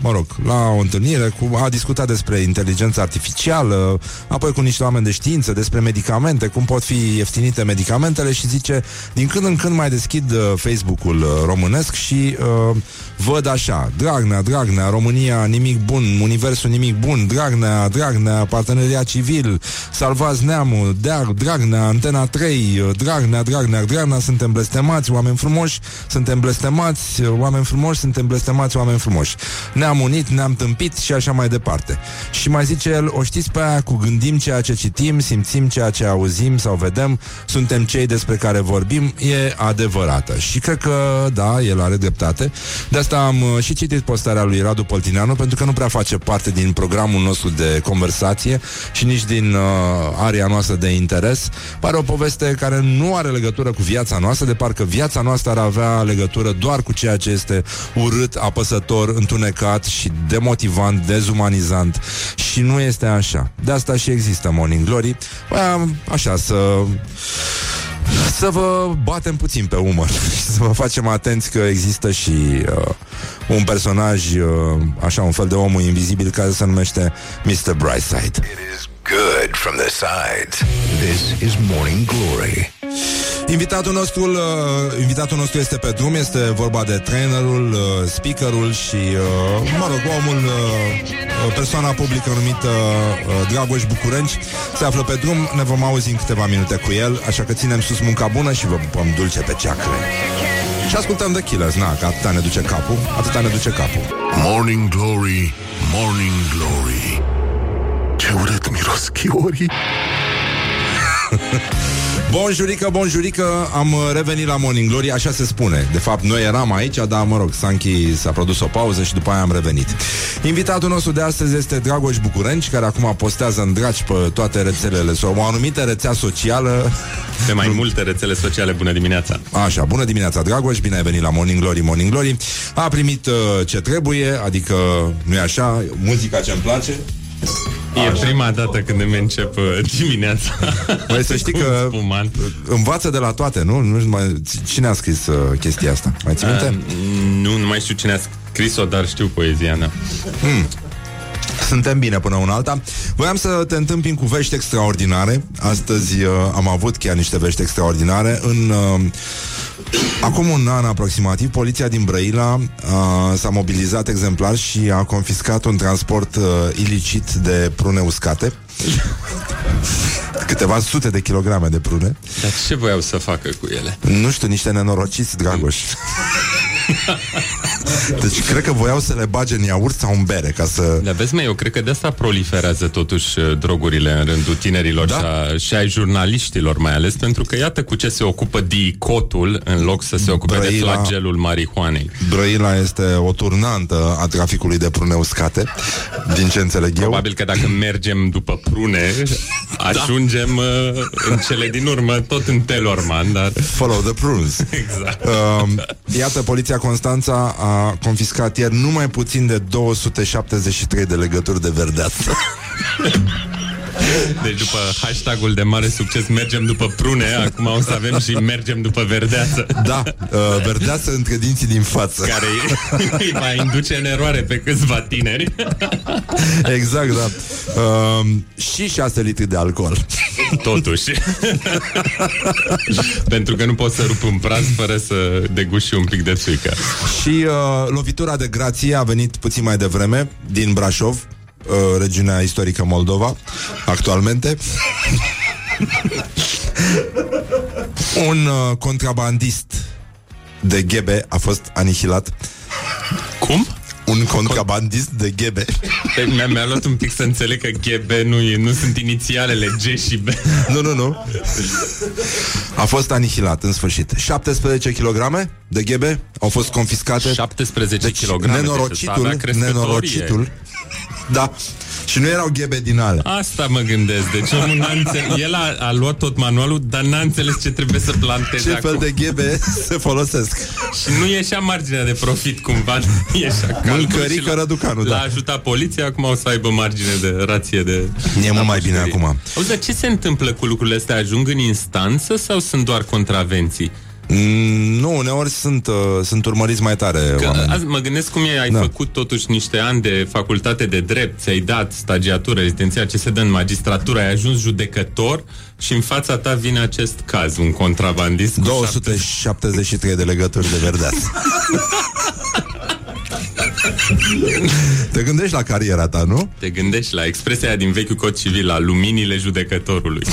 mă rog, la o întâlnire, cu, a discutat despre inteligența artificială, apoi cu niște oameni de știință, despre medicamente, cum pot fi ieftinite medicamentele și zice, din când în când mai deschid uh, Facebook-ul uh, românesc și uh, văd așa, Dragnea, Dragnea, România, nimic bun, Universul, nimic bun, Dragnea, Dragnea, Parteneria Civil, Salvați Neamul, Dragnea, Antena 3, uh, Dragnea, Dragnea, Dragnea, suntem blestemați, oameni frumoși, suntem blestemați, oameni frumoși, suntem blestemați, oameni frumoși. Ne-am unit, ne-am tâmpit și așa mai departe. Și mai zice el, o știți pe aia cu gândim ceea ce citim, simțim ceea ce auzim sau vedem, suntem cei despre care vorbim, e adevărată. Și cred că, da, el are dreptate. De asta am uh, și citit postarea lui Radu Poltineanu, pentru că nu prea face parte din programul nostru de conversație și nici din uh, area noastră de interes. Pare o poveste care nu are legătură cu viața noastră, de parcă viața noastră ar avea legătură doar cu ceea ce este urât, apăsător, întunecat și demotivant, dezumanizant. Și nu este așa. De asta și există Morning Glory. Păi, așa, să să vă batem puțin pe umăr [LAUGHS] și să vă facem atenți că există și uh, un personaj, uh, așa, un fel de omul invizibil care se numește Mr. Brightside. It is good from the sides. This is Morning Glory. Invitatul nostru, uh, invitatul nostru este pe drum, este vorba de trainerul, uh, speakerul și, uh, mă rog, omul, uh, persoana publică numită uh, Dragoș Bucurenci. Se află pe drum, ne vom auzi în câteva minute cu el, așa că ținem sus munca bună și vă pupăm dulce pe ceacre. Și ascultăm The Killers, na, că atâta ne duce capul, atâta ne duce capul. Morning Glory, Morning Glory Ce urât miros chiorii [LAUGHS] Bonjurică, bonjurică, am revenit la Morning Glory, așa se spune. De fapt, noi eram aici, dar, mă rog, Sanchi s-a produs o pauză și după aia am revenit. Invitatul nostru de astăzi este Dragoș Bucurenci, care acum postează în dragi pe toate rețelele, sau o anumită rețea socială. Pe mai multe rețele sociale, bună dimineața! Așa, bună dimineața, Dragoș, bine ai venit la Morning Glory, Morning Glory. A primit uh, ce trebuie, adică, nu-i așa, muzica ce-mi place, E Așa. prima dată când îmi încep uh, dimineața Păi să [LAUGHS] știi că spumant. învață de la toate, nu? nu mai, cine a scris uh, chestia asta? Mai ții minte? Uh, nu, nu mai știu cine a scris-o, dar știu poezia mea hmm. Suntem bine până una alta Voiam să te întâmpin cu vești extraordinare Astăzi uh, am avut chiar niște vești extraordinare În... Uh, Acum un an aproximativ, poliția din Brăila uh, s-a mobilizat exemplar și a confiscat un transport uh, ilicit de prune uscate. Câteva sute de kilograme de prune. Dar ce voiau să facă cu ele? Nu știu, niște nenorociți, Dragoș. [LAUGHS] Deci cred că voiau să le bage în iaurt sau în bere ca să... Dar vezi, mă, eu cred că de asta proliferează totuși uh, drogurile în rândul tinerilor da? și, a, și ai jurnaliștilor mai ales, pentru că iată cu ce se ocupă dicotul în loc să se ocupe Brăila, de flagelul marihuanei. Brăila este o turnantă a traficului de prune uscate, din ce înțeleg eu. Probabil că dacă mergem după prune, [LAUGHS] ajungem da. în cele din urmă tot în Telorman, dar... Follow the prunes. [LAUGHS] exact. Uh, iată, poliția Constanța a confiscat ieri numai puțin de 273 de legături de verdeață. [LAUGHS] Deci după hashtagul de mare succes Mergem după prune. Acum o să avem și mergem după verdeață. Da, uh, verdeață între dinții din față. Care îi va induce în eroare pe câțiva tineri. Exact, da. Uh, Și 6 litri de alcool. Totuși. Pentru că nu poți să rup un praz Fără să deguși un pic de suică Și uh, lovitura de grație a venit puțin mai devreme Din Brașov uh, regiunea istorică Moldova, actualmente. Un uh, contrabandist de ghebe a fost anihilat. Cum? Un contrabandist de ghebe. Păi, mi-a, mi-a luat un pic să înțeleg că ghebe nu, e, nu sunt inițialele G și B. Nu, nu, nu. A fost anihilat în sfârșit. 17 kg de ghebe au fost confiscate. 17 deci, kg. Nenorocitul, nenorocitul da. Și nu erau ghebe din ale. Asta mă gândesc. Deci omul n-a înțeles. El a, a luat tot manualul, dar n-a înțeles ce trebuie să planteze Ce acum. fel de ghebe [LAUGHS] se folosesc. Și nu ieșea marginea de profit cumva. Ieșea Mâncărică Răducanu, da. L-a ajutat poliția, acum o să aibă margine de rație de... E mult mai bine acum. Auzi, dar ce se întâmplă cu lucrurile astea? Ajung în instanță sau sunt doar contravenții? Mm, nu, uneori sunt, uh, sunt urmăriți mai tare Că azi mă gândesc cum e, ai da. făcut totuși niște ani de facultate de drept, ți-ai dat stagiatură, rezidenția, ce se dă în magistratură, ai ajuns judecător și în fața ta vine acest caz, un contrabandist 273 de legături de verdeață. [LAUGHS] Te gândești la cariera ta, nu? Te gândești la expresia aia din vechiul cod civil, la luminile judecătorului. [LAUGHS]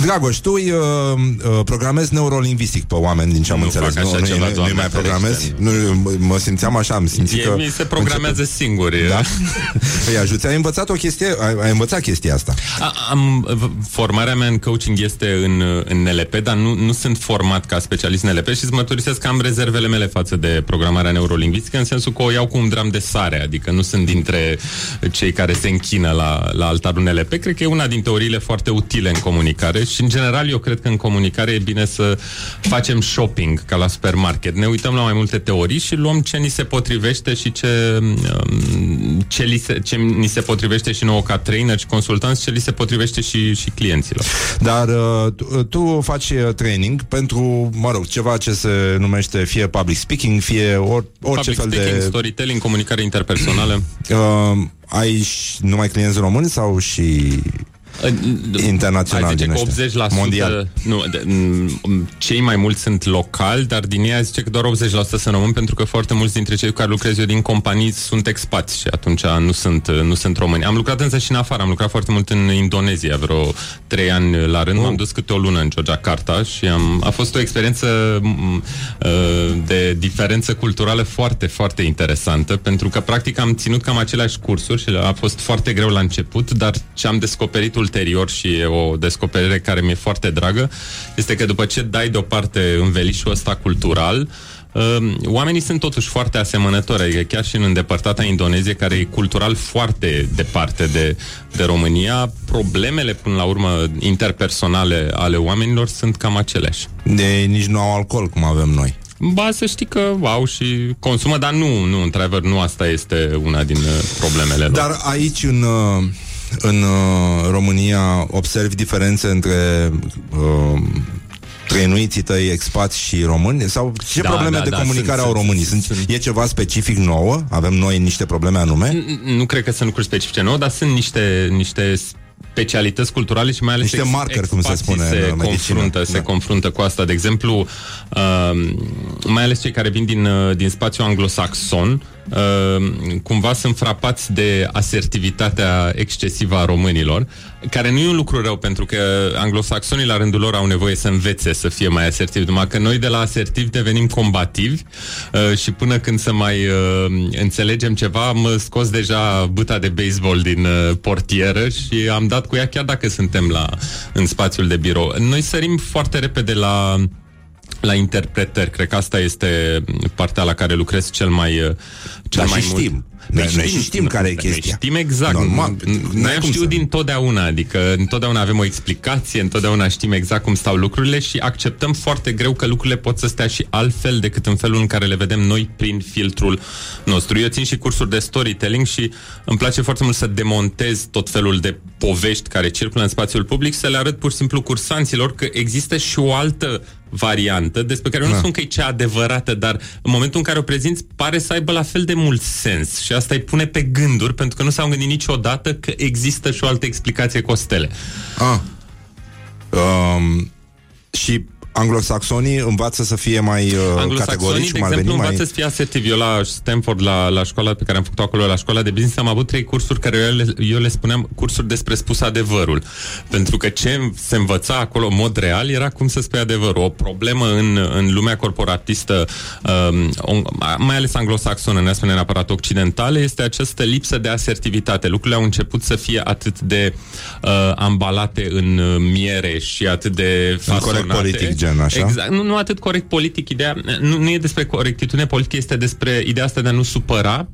Dragoș, tu îi uh, uh, programezi neurolingvistic pe oameni din ce am nu înțeles. Fac așa nu, ceva, nu, nu mai programezi? Nu, mă simțeam așa, am simțit că... Mi se programează începe... singuri. Da? [LAUGHS] Îi ajuți. Ai învățat o chestie, ai, ai învățat chestia asta. A, am, formarea mea în coaching este în, în NLP, dar nu, nu sunt format ca specialist în NLP și îți mărturisesc că am rezervele mele față de programarea neurolingvistică, în sensul că o iau cu un dram de sare, adică nu sunt dintre cei care se închină la, la altarul NLP. Cred că e una din teoriile foarte utile în comunicare și, în general, eu cred că în comunicare e bine să facem shopping, ca la supermarket. Ne uităm la mai multe teorii și luăm ce ni se potrivește și ce, um, ce, li se, ce ni se potrivește și nouă ca trainer și consultanți, ce li se potrivește și, și clienților. Dar uh, tu, tu faci uh, training pentru, mă rog, ceva ce se numește fie public speaking, fie or, orice public fel speaking, de... storytelling, comunicare interpersonală. Uh, ai numai clienți români sau și internațional Ai zice din că ăștia. 80% Mondial. Nu, de, m, cei mai mulți sunt locali, dar din ei zice că doar 80% sunt români, pentru că foarte mulți dintre cei cu care lucrez eu din companii sunt expați și atunci nu sunt, nu sunt români. Am lucrat însă și în afară, am lucrat foarte mult în Indonezia, vreo 3 ani la rând, m-am dus câte o lună în Jakarta și am, a fost o experiență m, uh, de diferență culturală foarte, foarte interesantă, pentru că practic am ținut cam aceleași cursuri și a fost foarte greu la început, dar ce am descoperit ulterior și e o descoperire care mi-e foarte dragă, este că după ce dai deoparte învelișul ăsta cultural, uh, oamenii sunt totuși foarte asemănători, adică chiar și în îndepărtata Indonezie, care e cultural foarte departe de, de România, problemele, până la urmă, interpersonale ale oamenilor sunt cam aceleași. De, nici nu au alcool cum avem noi. Ba, să știi că au și consumă, dar nu, nu, într-adevăr, nu asta este una din uh, problemele lor. Dar aici în, uh, în uh, România observi diferențe între uh, trăinuiții tăi expați și români? Sau ce Da, probleme da, de da, comunicare sunt, au sunt, românii? sunt, Sunt, sunt. E ceva specific nouă? Avem noi niște probleme anume? N- Nu cred că sunt lucruri specifice nouă, dar sunt niște, niște specialități culturale și mai ales Niște markeri, cum se expații spune se în medicină. confruntă, se Da. confruntă cu asta. De exemplu, uh, mai ales cei care vin din, uh, din spațiul anglosaxon, uh, cumva sunt frapați de asertivitatea excesivă a românilor, care nu e un lucru rău, pentru că anglosaxonii la rândul lor au nevoie să învețe să fie mai asertivi, numai că noi de la asertivi devenim combativi uh, și până când să mai uh, înțelegem ceva, mă scos deja băta de baseball din uh, portieră și am dat cu ea chiar dacă suntem la, în spațiul de birou. Noi sărim foarte repede la la interpretări. Cred că asta este partea la care lucrez cel mai uh, cel Dar mai și mult. știm. Noi- noi și știm care e noi chestia. Știm exact. Normal, pentru că Noi n-ai am cum știut să- din totdeauna, adică întotdeauna avem o explicație, întotdeauna știm exact cum stau lucrurile și acceptăm foarte greu că lucrurile pot să stea și altfel decât în felul în care le vedem noi prin filtrul nostru. Eu țin și cursuri de storytelling și îmi place foarte mult să demontez tot felul de povești care circulă în spațiul public, să le arăt pur și simplu cursanților că există și o altă variantă despre care eu nu Da. spun că e cea adevărată, dar în momentul în care o prezinți pare să aibă la fel de mult sens și asta îi pune pe gânduri pentru că nu s-au gândit niciodată că există și o altă explicație costele. Ah. Um, și anglosaxonii învață să fie mai uh, Anglosaxonii, categorici, de cum ar exemplu, veni, învață mai... să fie asertivi. Eu la Stanford, la, la școala pe care am făcut-o acolo, la școala de business, am avut trei cursuri care eu le, eu le spuneam cursuri despre spus adevărul. Pentru că ce se învăța acolo în mod real era cum să spui adevărul. O problemă în, în lumea corporatistă, um, o- mai ales anglosaxonă, ne spune neapărat occidentale, este această lipsă de asertivitate. Lucrurile au început să fie atât de uh, ambalate în uh, miere și atât de În corect fasonate. politic, gen, așa? Exact. Nu, nu atât corect politic, ideea nu, nu e despre corectitudine politică, este despre ideea asta de a nu supăra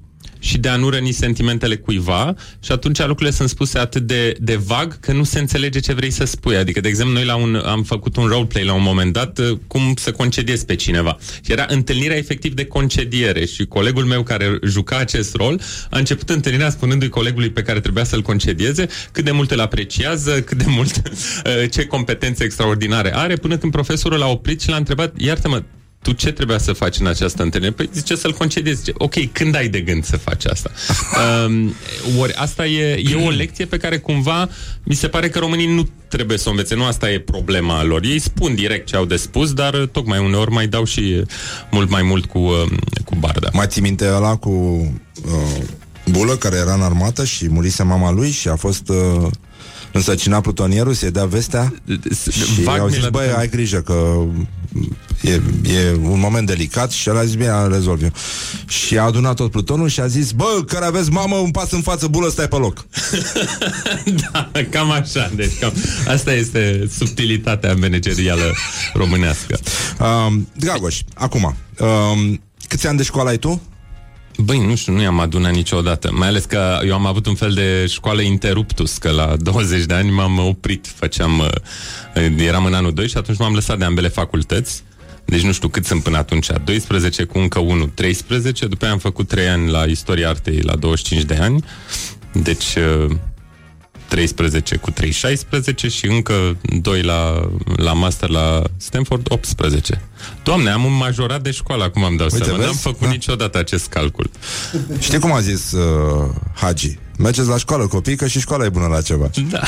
și de a nu răni sentimentele cuiva și atunci lucrurile sunt spuse atât de, de vag că nu se înțelege ce vrei să spui. Adică, de exemplu, noi la un, am făcut un roleplay la un moment dat uh, cum să concediezi pe cineva. Și era întâlnirea efectiv de concediere și colegul meu care juca acest rol a început întâlnirea spunându-i colegului pe care trebuia să-l concedieze cât de mult îl apreciază, [LAUGHS] cât de mult uh, ce competențe extraordinare are, până când profesorul l-a oprit și l-a întrebat, iartă-mă, tu ce trebuia să faci în această întâlnire? Păi zice să-l concediezi. Zice, ok, când ai de gând să faci asta? [LAUGHS] um, ori asta e, e o lecție pe care cumva mi se pare că românii nu trebuie să o învețe. Nu asta e problema lor. Ei spun direct ce au de spus, dar uh, tocmai uneori mai dau și uh, mult mai mult cu, uh, cu barda. Mai ți minte ăla cu uh, bulă care era în armată și murise mama lui și a fost uh, însăcinat plutonierul, se dea vestea și Vag au mi-l zis, aduc băi, aminte. ai grijă că e, e un moment delicat și el a zis, bine, îl rezolv eu. Și a adunat tot plutonul și a zis, bă, care aveți mamă, un pas în față, bulă, stai pe loc. [LAUGHS] da, cam așa. Deci cam, asta este subtilitatea managerială românească. Um, Dragoș, acum, um, câți ani de școală ai tu? Băi, nu știu, nu i-am adunat niciodată. Mai ales că eu am avut un fel de școală interruptus, că la [LAUGHS] 20 de ani m-am oprit, făceam... uh, Eram în anul 2 și atunci m-am lăsat de ambele facultăți. Deci nu știu cât sunt până atunci, 12 cu încă 1, 13. După aia am făcut 3 ani la istoria artei la 25 de ani. Deci... uh, 13 cu 3, 16 și încă 2 la, la master la Stanford, 18. Doamne, am un majorat de școală, acum am dau Uite, seama. vezi? N-am făcut Da. niciodată acest calcul. Știi cum a zis uh, Hagi? Mergeți la școală, copii, că și școala e bună la ceva. Da.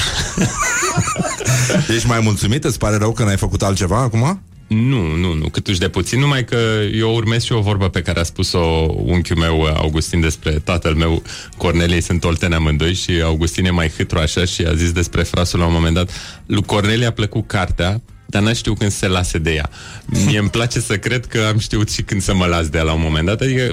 [LAUGHS] Ești mai mulțumit? Îți pare rău că n-ai făcut altceva acum? Nu, nu, nu, câtuși de puțin, numai că eu urmez și o vorbă pe care a spus-o unchiul meu, Augustin, despre tatăl meu, Cornelie, sunt olteni amândoi și Augustin e mai hâtru așa și a zis despre frasul la un moment dat, lui Cornelie a plăcut cartea, dar n-a știut când să se lase de ea. Mie îmi place să cred că am știut și când să mă las de ea la un moment dat. Adică,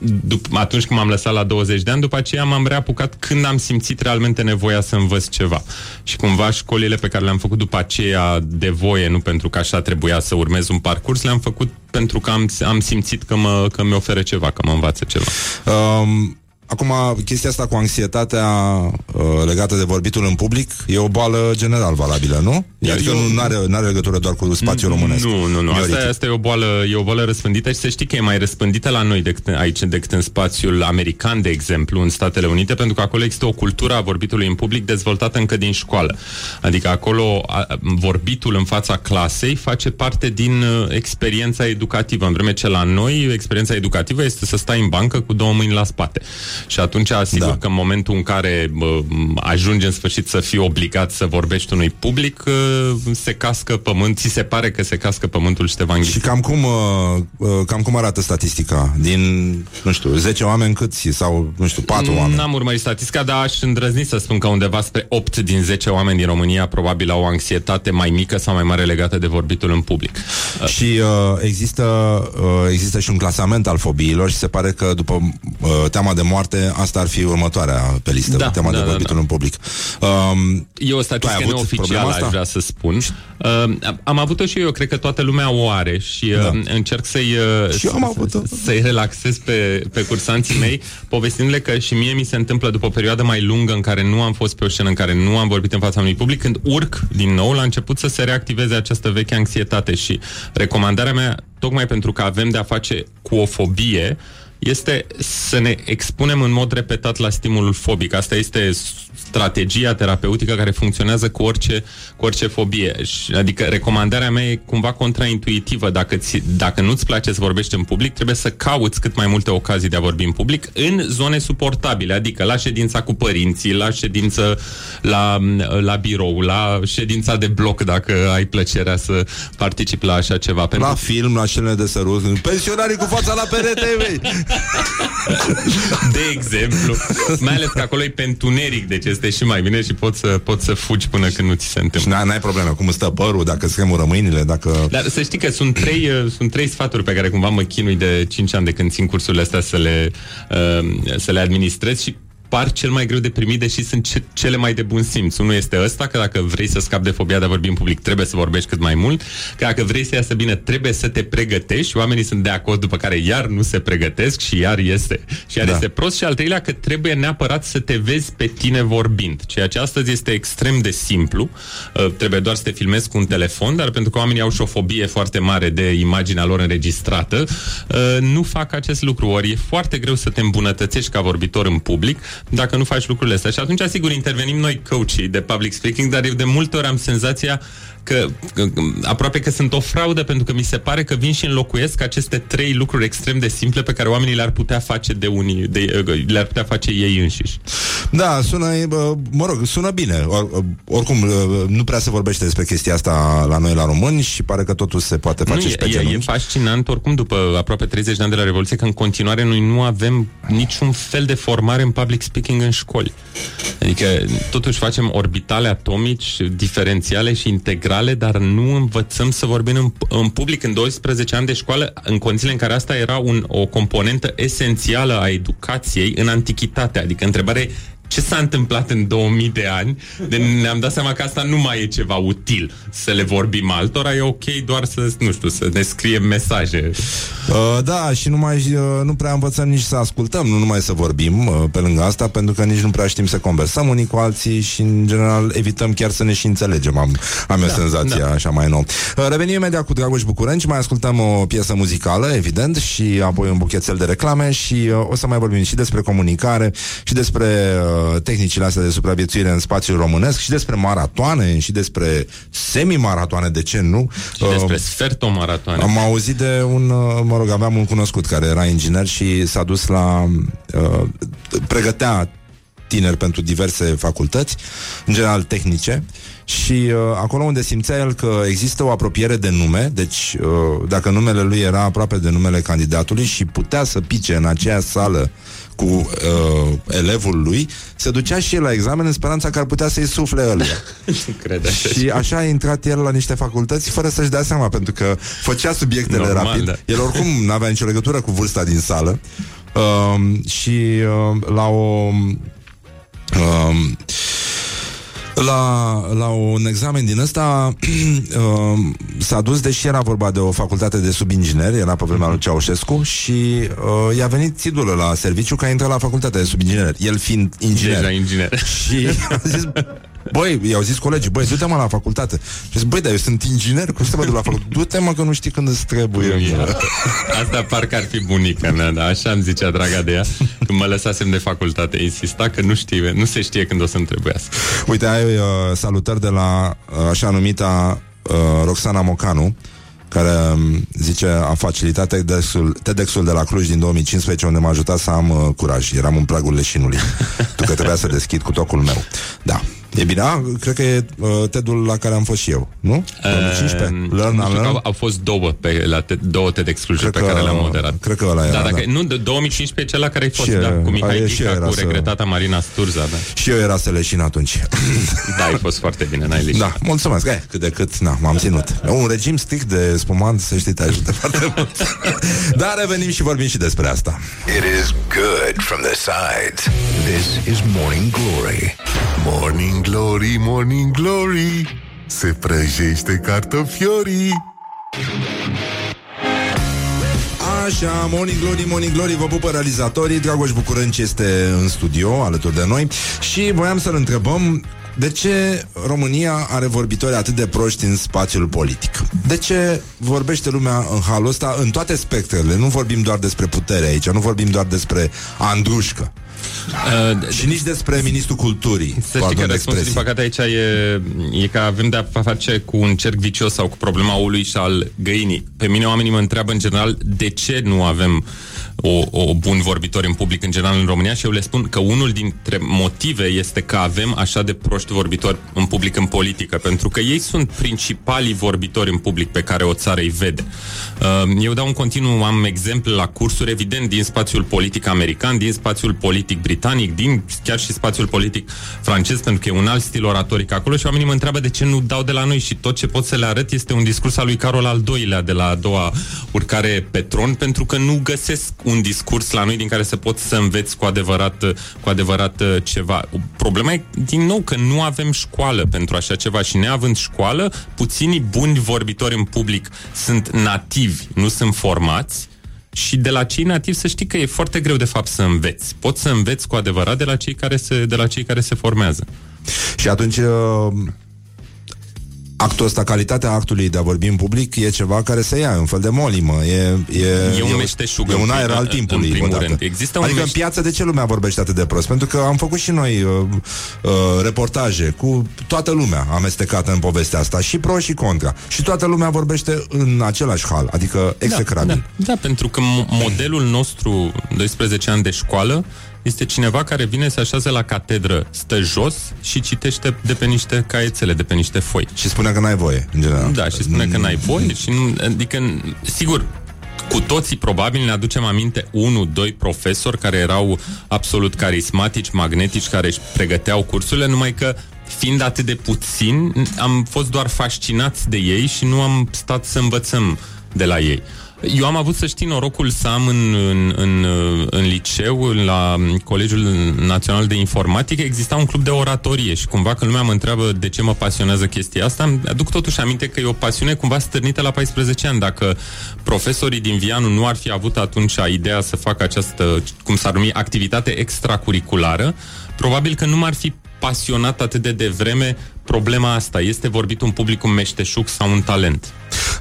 dup- atunci când m-am lăsat la 20 de ani, după aceea m-am reapucat când am simțit realmente nevoia să învăț ceva. Și cumva școlile pe care le-am făcut după aceea de voie, nu pentru că așa trebuia să urmez un parcurs, le-am făcut pentru că am, am simțit că, mă, că mi oferă ceva, că mă învață ceva. Um, acum, chestia asta cu anxietatea uh, legată de vorbitul în public e o boală general valabilă, nu? Eu- Adică eu- nu are, are legătură doar cu spațiul românesc. Nu, nu, nu. Mioritic. Asta, asta e, o boală, e o boală răspândită și să știi că e mai răspândită la noi decât aici decât în spațiul american, de exemplu, în Statele Unite, pentru că acolo există o cultură a vorbitului în public dezvoltată încă din școală. Adică acolo a, vorbitul în fața clasei face parte din uh, experiența educativă, în vreme ce la noi experiența educativă este să stai în bancă cu două mâini la spate. Și atunci, asigur Da. da. că în momentul în care uh, ajungi în sfârșit să fii obligat să vorbești unui public, uh, se cască pământ, ți se pare că se cască pământul și te va Și înghiți. cam cum, uh, uh, cam cum arată statistica? Din, nu știu, 10 oameni câți? Sau, nu știu, 4 oameni? N-am urmărit statistica, dar aș îndrăzni să spun că undeva spre 8 din 10 oameni din România probabil au o anxietate mai mică sau mai mare legată de vorbitul în public. Și uh, există, uh, există și un clasament al fobiilor și se pare că după uh, teama de moarte, asta ar fi următoarea pe listă, Da, teama da, de da, vorbitul da. în public. Um, E o Tu ai statistică avut problema neoficială, asta? aș vrea să spun. Uh, am avut-o și eu, eu cred că toată lumea o are și uh, Da. încerc să-i, uh, Și eu am avut-o. să-i relaxez pe, pe cursanții mei, povestindu-le că și mie mi se întâmplă după o perioadă mai lungă în care nu am fost pe o scenă, în care nu am vorbit în fața unui public, când urc din nou, la început să se reactiveze această veche anxietate și recomandarea mea, tocmai pentru că avem de-a face cu o fobie, este să ne expunem în mod repetat la stimulul fobic. Asta este strategia terapeutică care funcționează cu orice, cu orice fobie. Și, Adică recomandarea mea e cumva contraintuitivă. Dacă, ți, dacă nu-ți place să vorbești în public, trebuie să cauți cât mai multe ocazii de a vorbi în public în zone suportabile, adică la ședința cu părinții, la ședință la, la birou, la ședința de bloc, dacă ai plăcerea să participi la așa ceva. Pentru la film, la scenele de sărut, pensionarii cu fața la perete, mei! [LAUGHS] De exemplu. Mai ales că acolo e pe întuneric, deci este și mai bine și poți să, poți să fugi până când nu ți se Și întâmplă. n-ai, n-ai probleme, cum îți stă părul, dacă îți tremură mâinile, dacă... Dar să știi că sunt trei, uh, sunt trei sfaturi pe care cumva mă chinui de 5 ani de când țin cursurile astea să le, uh, să le administrez și par cel mai greu de primit, deși sunt ce, cele mai de bun simț. Unul este ăsta, că dacă vrei să scapi de fobia de a vorbi în public, trebuie să vorbești cât mai mult, că dacă vrei să iasă bine, trebuie să te pregătești și oamenii sunt de acord, după care iar nu se pregătesc și iar este, și iar Da. este prost. Și al treilea, că trebuie neapărat să te vezi pe tine vorbind, ceea ce astăzi este extrem de simplu. Uh, trebuie doar să te filmezi cu un telefon, dar pentru că oamenii au și o fobie foarte mare de imaginea lor înregistrată, uh, nu fac acest lucru. Ori e foarte greu să te îmbunătățești ca vorbitor în public dacă nu faci lucrurile astea. Și atunci, sigur, intervenim noi coachii de public speaking, dar eu de multe ori am senzația că, că aproape că sunt o fraudă pentru că mi se pare că vin și înlocuiesc aceste trei lucruri extrem de simple pe care oamenii le-ar putea face de unii, de, le-ar putea face ei înșiși. Da, sună, e, bă, mă rog, sună bine. Or, oricum, uh, nu prea se vorbește despre chestia asta la noi la români și pare că totul se poate face nu, și pe e, e, e genunchi. fascinant, oricum, după aproape 30 de ani de la Revoluție, că în continuare noi nu avem niciun fel de formare în public speaking în școli. Adică, totuși facem orbitale atomici, diferențiale și integrale, dar nu învățăm să vorbim în, în public în 12 ani de școală, în condițiile în care asta era un, o componentă esențială a educației în antichitate. Adică, întrebarea e, ce s-a întâmplat în 2000 de ani, de ne-am dat seama că asta nu mai e ceva util să le vorbim altora, e ok doar să, nu știu, să ne scriem mesaje. Uh, da, și nu, mai, uh, nu prea învățăm nici să ascultăm, nu numai să vorbim uh, pe lângă asta, pentru că nici nu prea știm să conversăm unii cu alții și, în general, evităm chiar să ne și înțelegem. Am, am eu senzația da. așa mai nou. Uh, revenim imediat cu Dragoș Bucurenci, mai ascultăm o piesă muzicală, evident, și apoi un buchețel de reclame și uh, o să mai vorbim și despre comunicare și despre uh, uh, tehnicile astea de supraviețuire în spațiul românesc și despre maratoane și despre semi-maratoane, de ce nu? Și despre sfertomaratoane. Am auzit de un, uh, mă rog, aveam un cunoscut care era inginer și s-a dus la, uh, pregătea tineri pentru diverse facultăți, în general tehnice, și uh, acolo unde simțea el că există o apropiere de nume, deci uh, dacă numele lui era aproape de numele candidatului și putea să pice în aceea sală cu uh, elevul lui, se ducea și el la examen în speranța că ar putea să-i sufle ăla. Nu [LAUGHS] crede așa. și așa a intrat el la niște facultăți fără să-și dea seama, pentru că făcea subiectele Normal, rapid. da. El oricum nu avea nicio legătură cu vârsta din sală. Uh, și uh, la o... Uh, la, la un examen din ăsta [CLEARS THROAT] uh, s-a dus, deși era vorba de o facultate de subinginer, era pe vremea lui Ceaușescu și uh, i-a venit țidulă la serviciu că a intrat la facultatea de subinginer, el fiind inginer. Deja inginer. Și a zis, băi, i-au zis colegii, băi, du-te mă la facultate. Și a zis, băi, dar eu sunt inginer, cum să mă duc la facultate? Du-te mă că nu știi când îți trebuie. mă." Asta parcă ar fi bunica mea, dar așa îmi zicea draga de ea când mă lăsasem de facultate. Insista că nu știe, nu se știe când o să-mi trebuiască. Uite, ai uh, salutări de la uh, așa numita uh, Roxana Mocanu, care um, zice a facilitat TEDx-ul, TEDx-ul de la Cluj din 2015 unde m-a ajutat să am uh, curaj. Eram în pragul leșinului. tu că trebuia să deschid cu tocul meu. Da. E bine, a, cred că e uh, TED-ul la care am fost și eu, nu? 2015? Uh, Learn nu and știu că Learn? au, au fost două, pe, la te, două TEDx Clujuri pe Cred că- care le-am moderat. cred că ăla era, da, dacă, da. Nu, de 2015 cela care ai fost, Și da, eu- cu a, Mihai e, și eu Dica, era cu să- regretata Marina Sturza, da. Și eu era să leșin atunci. [LAUGHS] Da, ai fost foarte bine, n-ai leșit. Da, mulțumesc. Eh, cât de cât, na, m-am ținut. Un regim strict de spumant, să știi, te ajută [LAUGHS] foarte mult. Dar revenim și vorbim și despre asta. It is good from the sides. This is Morning Glory. Morning Glory, Morning Glory. Se prăjește cartofiorii. Așa, Morning Glory, Morning Glory, vă pupă realizatorii Dragoș Bucurânci este în studio alături de noi Și voiam să-l întrebăm de ce România are vorbitori atât de proști în spațiul politic? De ce vorbește lumea în halul ăsta în toate spectrele? Nu vorbim doar despre putere aici, nu vorbim doar despre Andrușcă Uh, [LAUGHS] și nici despre Ministrul Culturii. Să știi pardon că de răspunsul, din expresie. păcate, aici e, e că avem de-a face cu un cerc vicios sau cu problema ului și al găinii. Pe mine oamenii mă întreabă în general de ce nu avem o, o bun vorbitor în public în general în România și eu le spun că unul dintre motive este că avem așa de proști vorbitori în public în politică, pentru că ei sunt principalii vorbitori în public pe care o țară îi vede. Uh, Eu dau un continuu, am exemple la cursuri, evident, din spațiul politic american, din spațiul politic britanic, din chiar și spațiul politic francez, pentru că e un alt stil oratoric acolo și oamenii mă întreabă de ce nu dau de la noi și tot ce pot să le arăt este un discurs al lui Carol al II-lea de la a doua urcare pe tron, pentru că nu găsesc un discurs la noi din care să pot să înveți cu adevărat, cu adevărat uh, ceva. Problema e, din nou, că nu avem școală pentru așa ceva și neavând școală, puținii buni vorbitori în public sunt nativi, nu sunt formați și de la cei nativi să știi că e foarte greu de fapt să înveți. Poți să înveți cu adevărat de la cei care se, de la cei care se formează. Și atunci uh, actul ăsta, calitatea actului de a vorbi în public e ceva care se ia, e un fel de molimă. E, e, E un e, meșteșug e în un prim- aer al în- timpului. în primul odată. rând. Există un adică în meș- piață de ce lumea vorbește atât de prost? Pentru că am făcut și noi uh, uh, reportaje cu toată lumea amestecată în povestea asta, și pro și contra. Și toată lumea vorbește în același hal, adică execrabil. Da, da, pentru că mo- modelul nostru 12 ani de școală este cineva care vine să așează la catedră, stă jos și citește de pe niște caiețele, de pe niște foi. Și spune că n-ai voie, în general. Da, și spune că n-ai voie și nu, adică, sigur, cu toții probabil ne aducem aminte unu, doi profesori care erau absolut carismatici, magnetici, care își pregăteau cursurile, numai că fiind atât de puțin, am fost doar fascinați de ei și nu am stat să învățăm de la ei. Eu am avut, să știi, norocul să am în, în, în, în liceu, la Colegiul Național de Informatică, exista un club de oratorie și cumva când lumea mă întreabă de ce mă pasionează chestia asta, îmi aduc totuși aminte că e o pasiune cumva stârnită la 14 ani. Dacă profesorii din Vianu nu ar fi avut atunci ideea să facă această, cum s-ar numi, activitate extracurriculară, probabil că nu m-ar fi pasionat atât de devreme problema asta. Este vorbit un public un meșteșug sau un talent?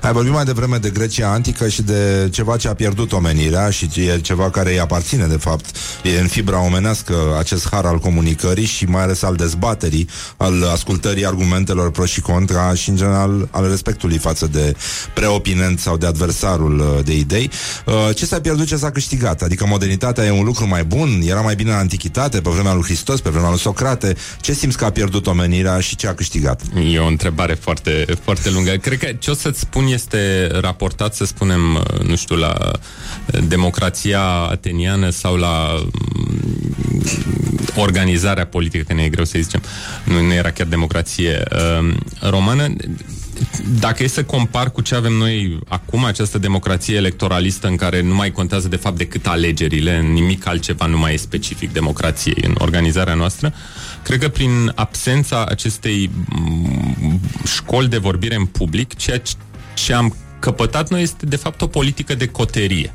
Ai vorbit mai devreme de Grecia antică și de ceva ce a pierdut omenirea și e ceva care îi aparține, de fapt. E în fibra omenească acest har al comunicării și mai ales al dezbaterii, al ascultării argumentelor pro și contra și, în general, al respectului față de preopinent sau de adversarul uh, de idei. Uh, ce s-a pierdut, ce s-a câștigat? Adică modernitatea e un lucru mai bun? Era mai bine în antichitate, pe vremea lui Hristos, pe vremea lui Socrate? Ce simți că a pierdut omenirea și ce a câștigat? E o întrebare foarte, foarte lungă. Cred că ce o să-ți spun este raportat, să spunem, uh, nu știu, la uh, democrația ateniană sau la mm, organizarea politică, că ne e greu să zicem, nu, nu era chiar democrație uh, romană. Dacă e să compar cu ce avem noi acum, această democrație electoralistă în care nu mai contează de fapt decât alegerile, nimic altceva nu mai e specific democrației în organizarea noastră, cred că prin absența acestei mm, școli de vorbire în public, ceea ce am căpătat noi este de fapt o politică de coterie.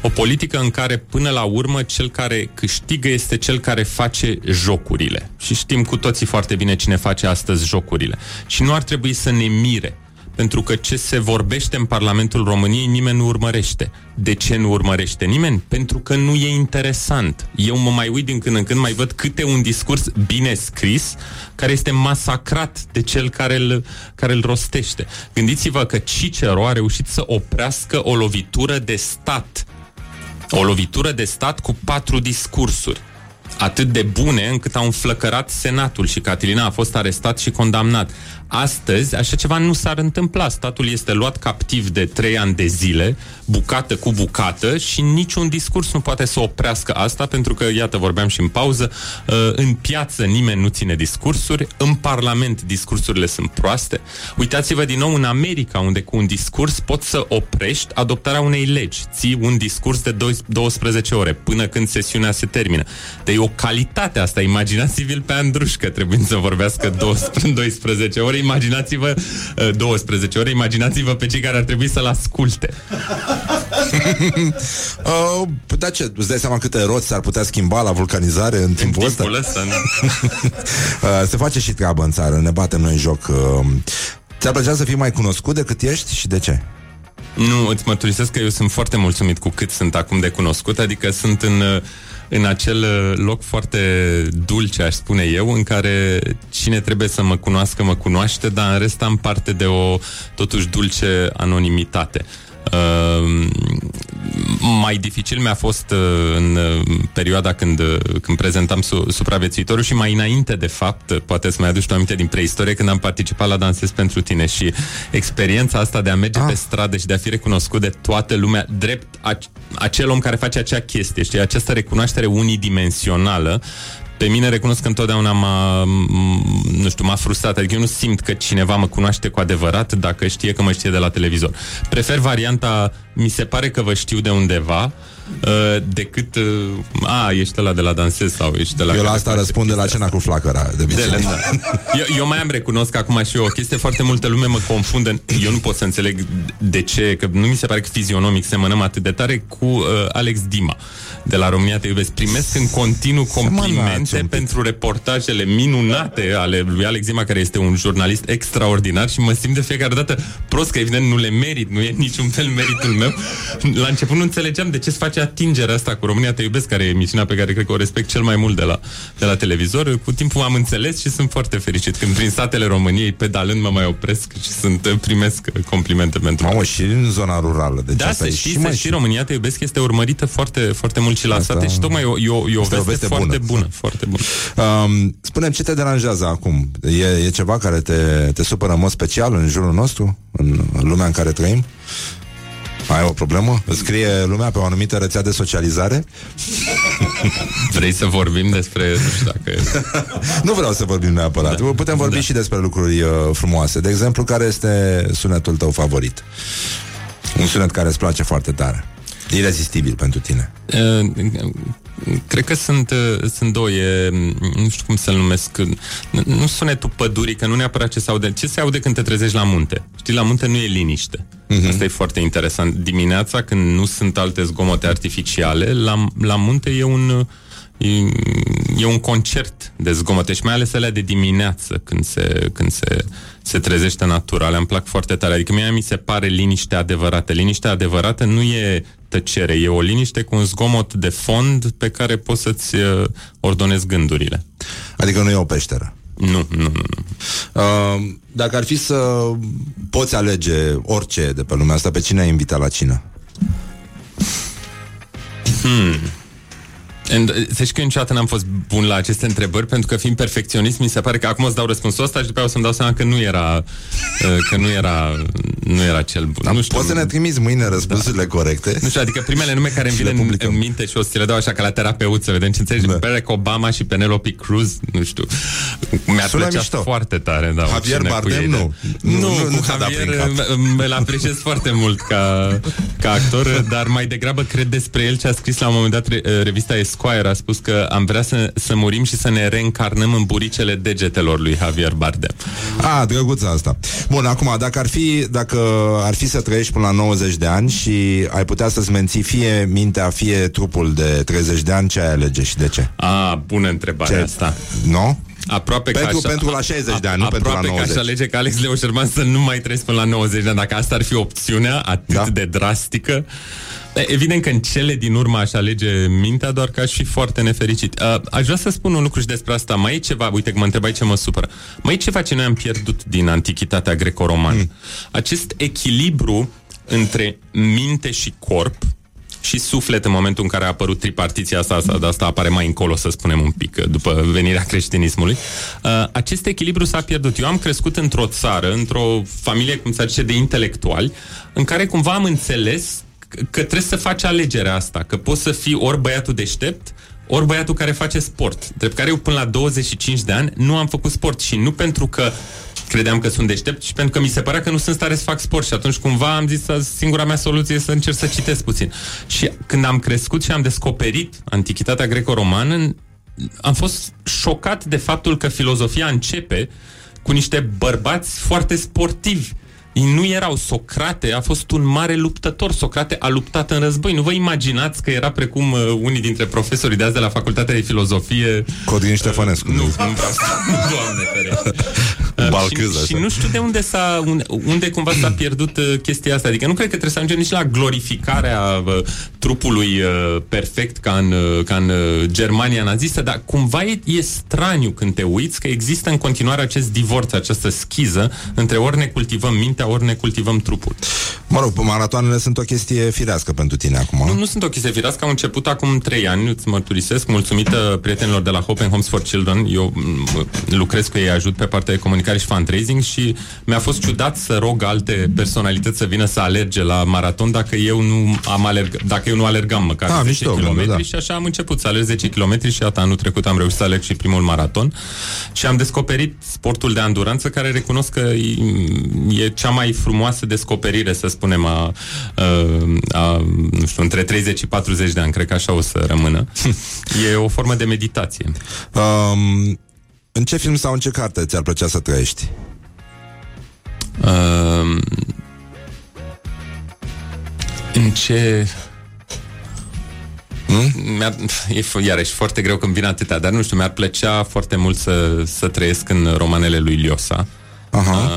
O politică în care, până la urmă, cel care câștigă este cel care face jocurile. Și știm cu toții foarte bine cine face astăzi jocurile. Și nu ar trebui să ne mire pentru că ce se vorbește în Parlamentul României nimeni nu urmărește. De ce nu urmărește nimeni? Pentru că nu e interesant. Eu mă mai uit din când în când, mai văd câte un discurs bine scris care este masacrat de cel care îl, care îl rostește. Gândiți-vă că Cicero a reușit să oprească o lovitură de stat. O lovitură de stat cu patru discursuri atât de bune încât au înflăcărat Senatul și Catilina a fost arestat și condamnat. Astăzi, așa ceva nu s-ar întâmpla. Statul este luat captiv de trei ani de zile, bucată cu bucată și niciun discurs nu poate să oprească asta, pentru că, iată, vorbeam și în pauză, uh, în piață nimeni nu ține discursuri, în Parlament discursurile sunt proaste. Uitați-vă din nou în America, unde cu un discurs poți să oprești adoptarea unei legi. Ții un discurs de 12 ore, până când sesiunea se termină. Deci o calitate asta. Imaginați-vi-l pe Andrușcă, trebuie să vorbească 12 [LAUGHS] ore imaginați-vă 12 uh, ore, imaginați-vă pe cei care ar trebui să-l asculte. [LAUGHS] uh, da ce, îți dai seama câte roți s-ar putea schimba la vulcanizare în timpul, în timpul ăsta? [LAUGHS] ăsta uh, se face și treabă în țară, ne batem noi în joc. Uh, ți-ar plăcea să fii mai cunoscut decât ești și de ce? Nu, îți mărturisesc că eu sunt foarte mulțumit cu cât sunt acum de cunoscut, adică sunt în uh, în acel uh, loc foarte dulce, aș spune eu, în care cine trebuie să mă cunoască, mă cunoaște, dar în rest am parte de o totuși dulce anonimitate. Uh, mai dificil mi-a fost uh, în uh, perioada când, uh, când prezentam su- supraviețuitorul și mai înainte, de fapt, poate să mai aduci o aminte din preistorie, când am participat la Dansez pentru tine și experiența asta de a merge ah. pe stradă și de a fi recunoscut de toată lumea, drept a- acel om care face acea chestie, știi, această recunoaștere unidimensională pe mine recunosc că întotdeauna m-a, nu știu, m-a frustrat. Adică eu nu simt că cineva mă cunoaște cu adevărat dacă știe că mă știe de la televizor. Prefer varianta, mi se pare că vă știu de undeva, Uh, decât uh, a, ești la de la dansez sau ești de la... Eu la asta răspund de la cena cu flacăra, de De, da. eu, eu mai am recunosc acum și eu o chestie, foarte multă lume mă confundă, eu nu pot să înțeleg de ce, că nu mi se pare că fizionomic semănăm atât de tare cu uh, Alex Dima de la România Te Iubesc. Primesc în continuu complimente pentru reportajele minunate ale lui Alex Dima, care este un jurnalist extraordinar și mă simt de fiecare dată prost, că evident nu le merit, nu e niciun fel meritul meu. La început nu înțelegeam de ce se face atingerea asta cu România Te Iubesc, care e emisiunea pe care cred că o respect cel mai mult de la, de la televizor. Cu timpul am înțeles și sunt foarte fericit când prin satele României, pedalând, mă mai opresc și sunt, primesc complimente pentru Mamă, și în zona rurală. Deci da, asta să e știi, și, să mai știi, România Te Iubesc este urmărită foarte, foarte mult și la asta... sate și tocmai e, e, o, e o veste, veste foarte bună. bună. Foarte bună. Um, spune ce te deranjează acum? E, e ceva care te, te supără în mod special în jurul nostru, în, în lumea în care trăim? Ai o problemă? Îți scrie lumea pe o anumită rețea de socializare? [LAUGHS] Vrei să vorbim despre... Nu știu dacă... [LAUGHS] nu vreau să vorbim neapărat. Da. Putem vorbi da. și despre lucruri uh, frumoase. De exemplu, care este sunetul tău favorit? Un sunet care îți place foarte tare. Irezistibil pentru tine. Uh, cred că sunt, uh, sunt două, e, nu știu cum să-l numesc, nu sunetul pădurii, că nu neapărat ce se aude. Ce se aude când te trezești la munte? Știi, la munte nu e liniște. Uh-huh. Asta e foarte interesant. Dimineața, când nu sunt alte zgomote artificiale, la, la munte e un E, e un concert de zgomote și mai ales alea de dimineață când se, când se, se trezește natura. Le-mi plac foarte tare. Adică mie mi se pare liniște adevărată. Liniștea adevărată nu e tăcere, e o liniște cu un zgomot de fond pe care poți să-ți uh, ordonezi gândurile. Adică nu e o peșteră. Nu, nu, nu. nu. Uh, dacă ar fi să poți alege orice de pe lumea asta, pe cine ai invita la cină? Hmm. Să știi că niciodată n-am fost bun la aceste întrebări Pentru că fiind perfecționist Mi se pare că acum îți dau răspunsul ăsta Și după aia o să-mi dau seama că nu era [LAUGHS] uh, Că nu era, nu era cel bun Dar nu știu, poți să ne trimiți mâine răspunsurile da. corecte? Nu știu, adică primele nume care îmi vin în, în minte Și o să ți le dau așa ca la terapeut Să vedem ce înțelegi da. Barack Obama și Penelope Cruz Nu știu Mi-ar Sună plăcea mișto. foarte tare da, Javier oricine cu Bardem, ei, nu. Nu, Nu, nu, nu- nu cu ți-a dat Javier prin cap. îl apreciez foarte mult ca, ca actor, dar mai degrabă cred despre el ce a scris la un moment dat re, revista Esquire. A spus că am vrea să, să murim și să ne reîncarnăm în buricele degetelor lui Javier Bardem. A, drăguța asta. Bun, acum, dacă ar fi, dacă ar fi să trăiești până la 90 de ani și ai putea să-ți menții fie mintea, fie trupul de 30 de ani, ce ai alege și de ce? A, bună întrebare Ce? asta. Nu? Aproape Pentru- că pentru la 60 de ani, nu pentru la aproape 90. că aș alege că Alex Leo Șerban să nu mai trăiesc până la 90 de ani. Dacă asta ar fi opțiunea atât Da. de drastică, E, Evident că în cele din urmă aș alege mintea, doar că aș fi foarte nefericit. Uh, aș vrea să spun un lucru și despre asta. Mai e ceva, uite că mă întrebai ce mă supără. Mai e ceva ce noi am pierdut din antichitatea greco-romană. Mm. Acest echilibru între minte și corp și suflet în momentul în care a apărut tripartiția asta, asta, de asta apare mai încolo, să spunem un pic, după venirea creștinismului. Uh, acest echilibru s-a pierdut. Eu am crescut într-o țară, într-o familie, cum se zice, de intelectuali, în care cumva am înțeles că trebuie să faci alegerea asta, că poți să fii ori băiatul deștept, ori băiatul care face sport. Drept care eu până la 25 de ani nu am făcut sport și nu pentru că credeam că sunt deștept și pentru că mi se părea că nu sunt în stare să fac sport și atunci cumva am zis că singura mea soluție e să încerc să citesc puțin. Și când am crescut și am descoperit antichitatea greco-romană, am fost șocat de faptul că filozofia începe cu niște bărbați foarte sportivi. Ei nu erau Socrate, a fost un mare luptător. Socrate a luptat în război. Nu vă imaginați că era precum uh, unii dintre profesorii de azi de la Facultatea de Filozofie. Codrin Ștefănescu. Nu, nu vreau să... [LAUGHS] Doamne ferește. Uh, Balcâz, și, și așa. nu știu de unde s-a, unde, unde cumva s-a pierdut uh, chestia asta. Adică nu cred că trebuie să ajungem nici la glorificarea uh, trupului uh, perfect ca în, uh, ca în uh, Germania nazistă, dar cumva e, e straniu când te uiți că există în continuare acest divorț, această schiză între ori ne cultivăm mintea, ori ne cultivăm trupul. Mă rog, maratoanele sunt o chestie firească pentru tine acum. Nu, nu sunt o chestie firească, au început acum trei ani, îți mărturisesc, mulțumită prietenilor de la Hope and Homes for Children. Eu m, lucrez cu ei, ajut pe partea de comunicare și fundraising și mi-a fost ciudat să rog alte personalități să vină să alerge la maraton dacă eu nu am alerg, dacă eu nu alergam măcar Ah, 10 mișto, km da. și așa am început să alerg 10 km și iată anul trecut am reușit să alerg și primul maraton și am descoperit sportul de anduranță care recunosc că e, e cea mai frumoasă descoperire, să spunem, a, a, a, nu știu, între 30 și 40 de ani, cred că așa o să rămână. [LAUGHS] e o formă de meditație. Um, în ce film sau în ce carte ți-ar plăcea să trăiești? Uh, în ce... Hmm? Mi-ar, e f- iarăși foarte greu când vine atâtea, dar nu știu, mi-ar plăcea foarte mult să, să trăiesc în romanele lui Liosa. Aha.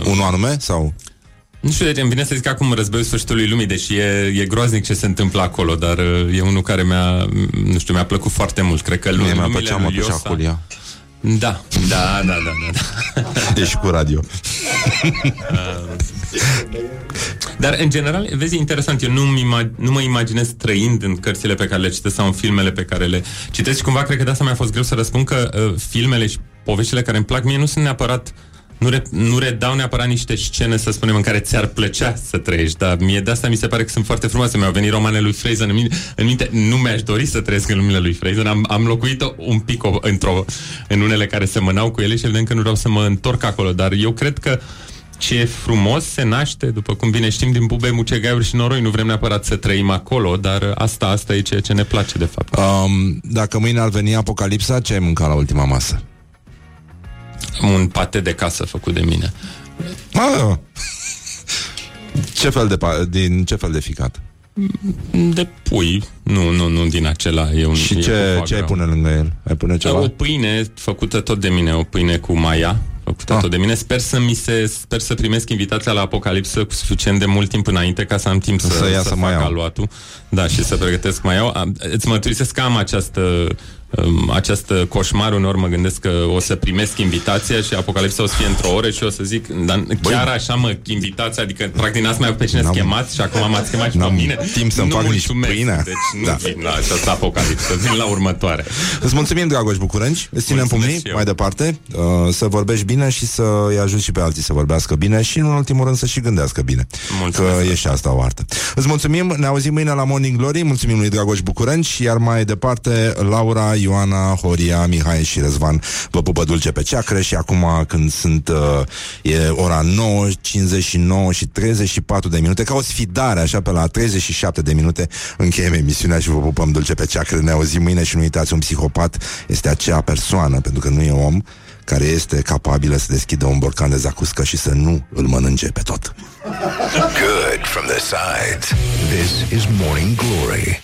Uh, Unul anume? Sau? Nu știu de ce îmi vine să zic acum războiul sfârșitului lumii, deși e, e groaznic ce se întâmplă acolo, dar uh, e unul care mi-a, nu știu, mi-a plăcut foarte mult. Cred că Mie lumile mi-a plăcea lui mătușa Liosa- Julia. Da, da, da, da, da. da. [LAUGHS] Ești cu radio. [LAUGHS] Dar, în general, vezi, e interesant, eu nu, ima- nu mă imaginez trăind în cărțile pe care le citesc sau în filmele pe care le citesc și cumva cred că de asta mi-a fost greu să răspund că uh, filmele și poveștile care îmi plac mie nu sunt neapărat nu, re, nu redau neapărat niște scene, să spunem, în care ți-ar plăcea să trăiești, dar mie de asta mi se pare că sunt foarte frumoase. Mi-au venit romanele lui Fraser în minte, în minte nu mi-aș dori să trăiesc în lumile lui Fraser, am, am locuit un pic o, într-o, în unele care semănau cu ele și evident că nu vreau să mă întorc acolo, dar eu cred că ce e frumos se naște, după cum bine știm, din bube, mucegaiuri și noroi. Nu vrem neapărat să trăim acolo, dar asta, asta e ceea ce ne place, de fapt. Um, dacă mâine ar veni apocalipsa, ce ai mâncat la ultima masă? Un pate de casă făcut de mine. Ah, ce fel de pa- din ce fel de ficat? De pui. Nu, nu, nu din acela. E un, Și e ce, cu foie ce ai gras. pune lângă el? Ai pune ceva? O pâine făcută tot de mine, o pâine cu maia, făcută Ah. tot de mine. Sper să mi se, sper să primesc invitația la Apocalipsă cu suficient de mult timp înainte ca să am timp să, Să ia să fac mai iau. aluatul. Da, și să pregătesc mai iau. Am- Îți mărturisesc că am această um, această coșmar, uneori mă gândesc că o să primesc invitația și Apocalipsa o să fie într-o oră și o să zic, dar chiar așa mă, invitația, adică practic n-ați mai avut pe cine să N-am- chemați și acum m-ați chemat și pe n-am mine. timp să-mi nu fac nici mulțumesc, pâine. Deci nu Da. vin la această Apocalipsă, vin la următoare. Îți mulțumim, Dragoș Bucurânci Îți ținem Mulțumesc pumnii și eu. mai departe uh, Să vorbești bine și să îi ajuți și pe alții să vorbească bine Și în ultimul rând să și gândească bine Mulțumesc. Că e și asta o artă Îți mulțumim, ne auzim mâine la Morning Glory Mulțumim lui Dragoș Bucurânci Iar mai departe Laura, Ioana, Horia, Mihai și Răzvan Vă pupă dulce pe ceacră Și acum când sunt uh, E ora 9, 59 și 34 de minute Ca o sfidare așa pe la 37 de minute Încheiem emisiunea și vă pupăm dulce pe ceacră Ne auzim mâine și nu uitați Un psihopat este acea persoană Pentru că nu e om care este capabilă să deschidă un borcan de zacuscă și să nu îl mănânce pe tot. Good from the sides. This is Morning Glory.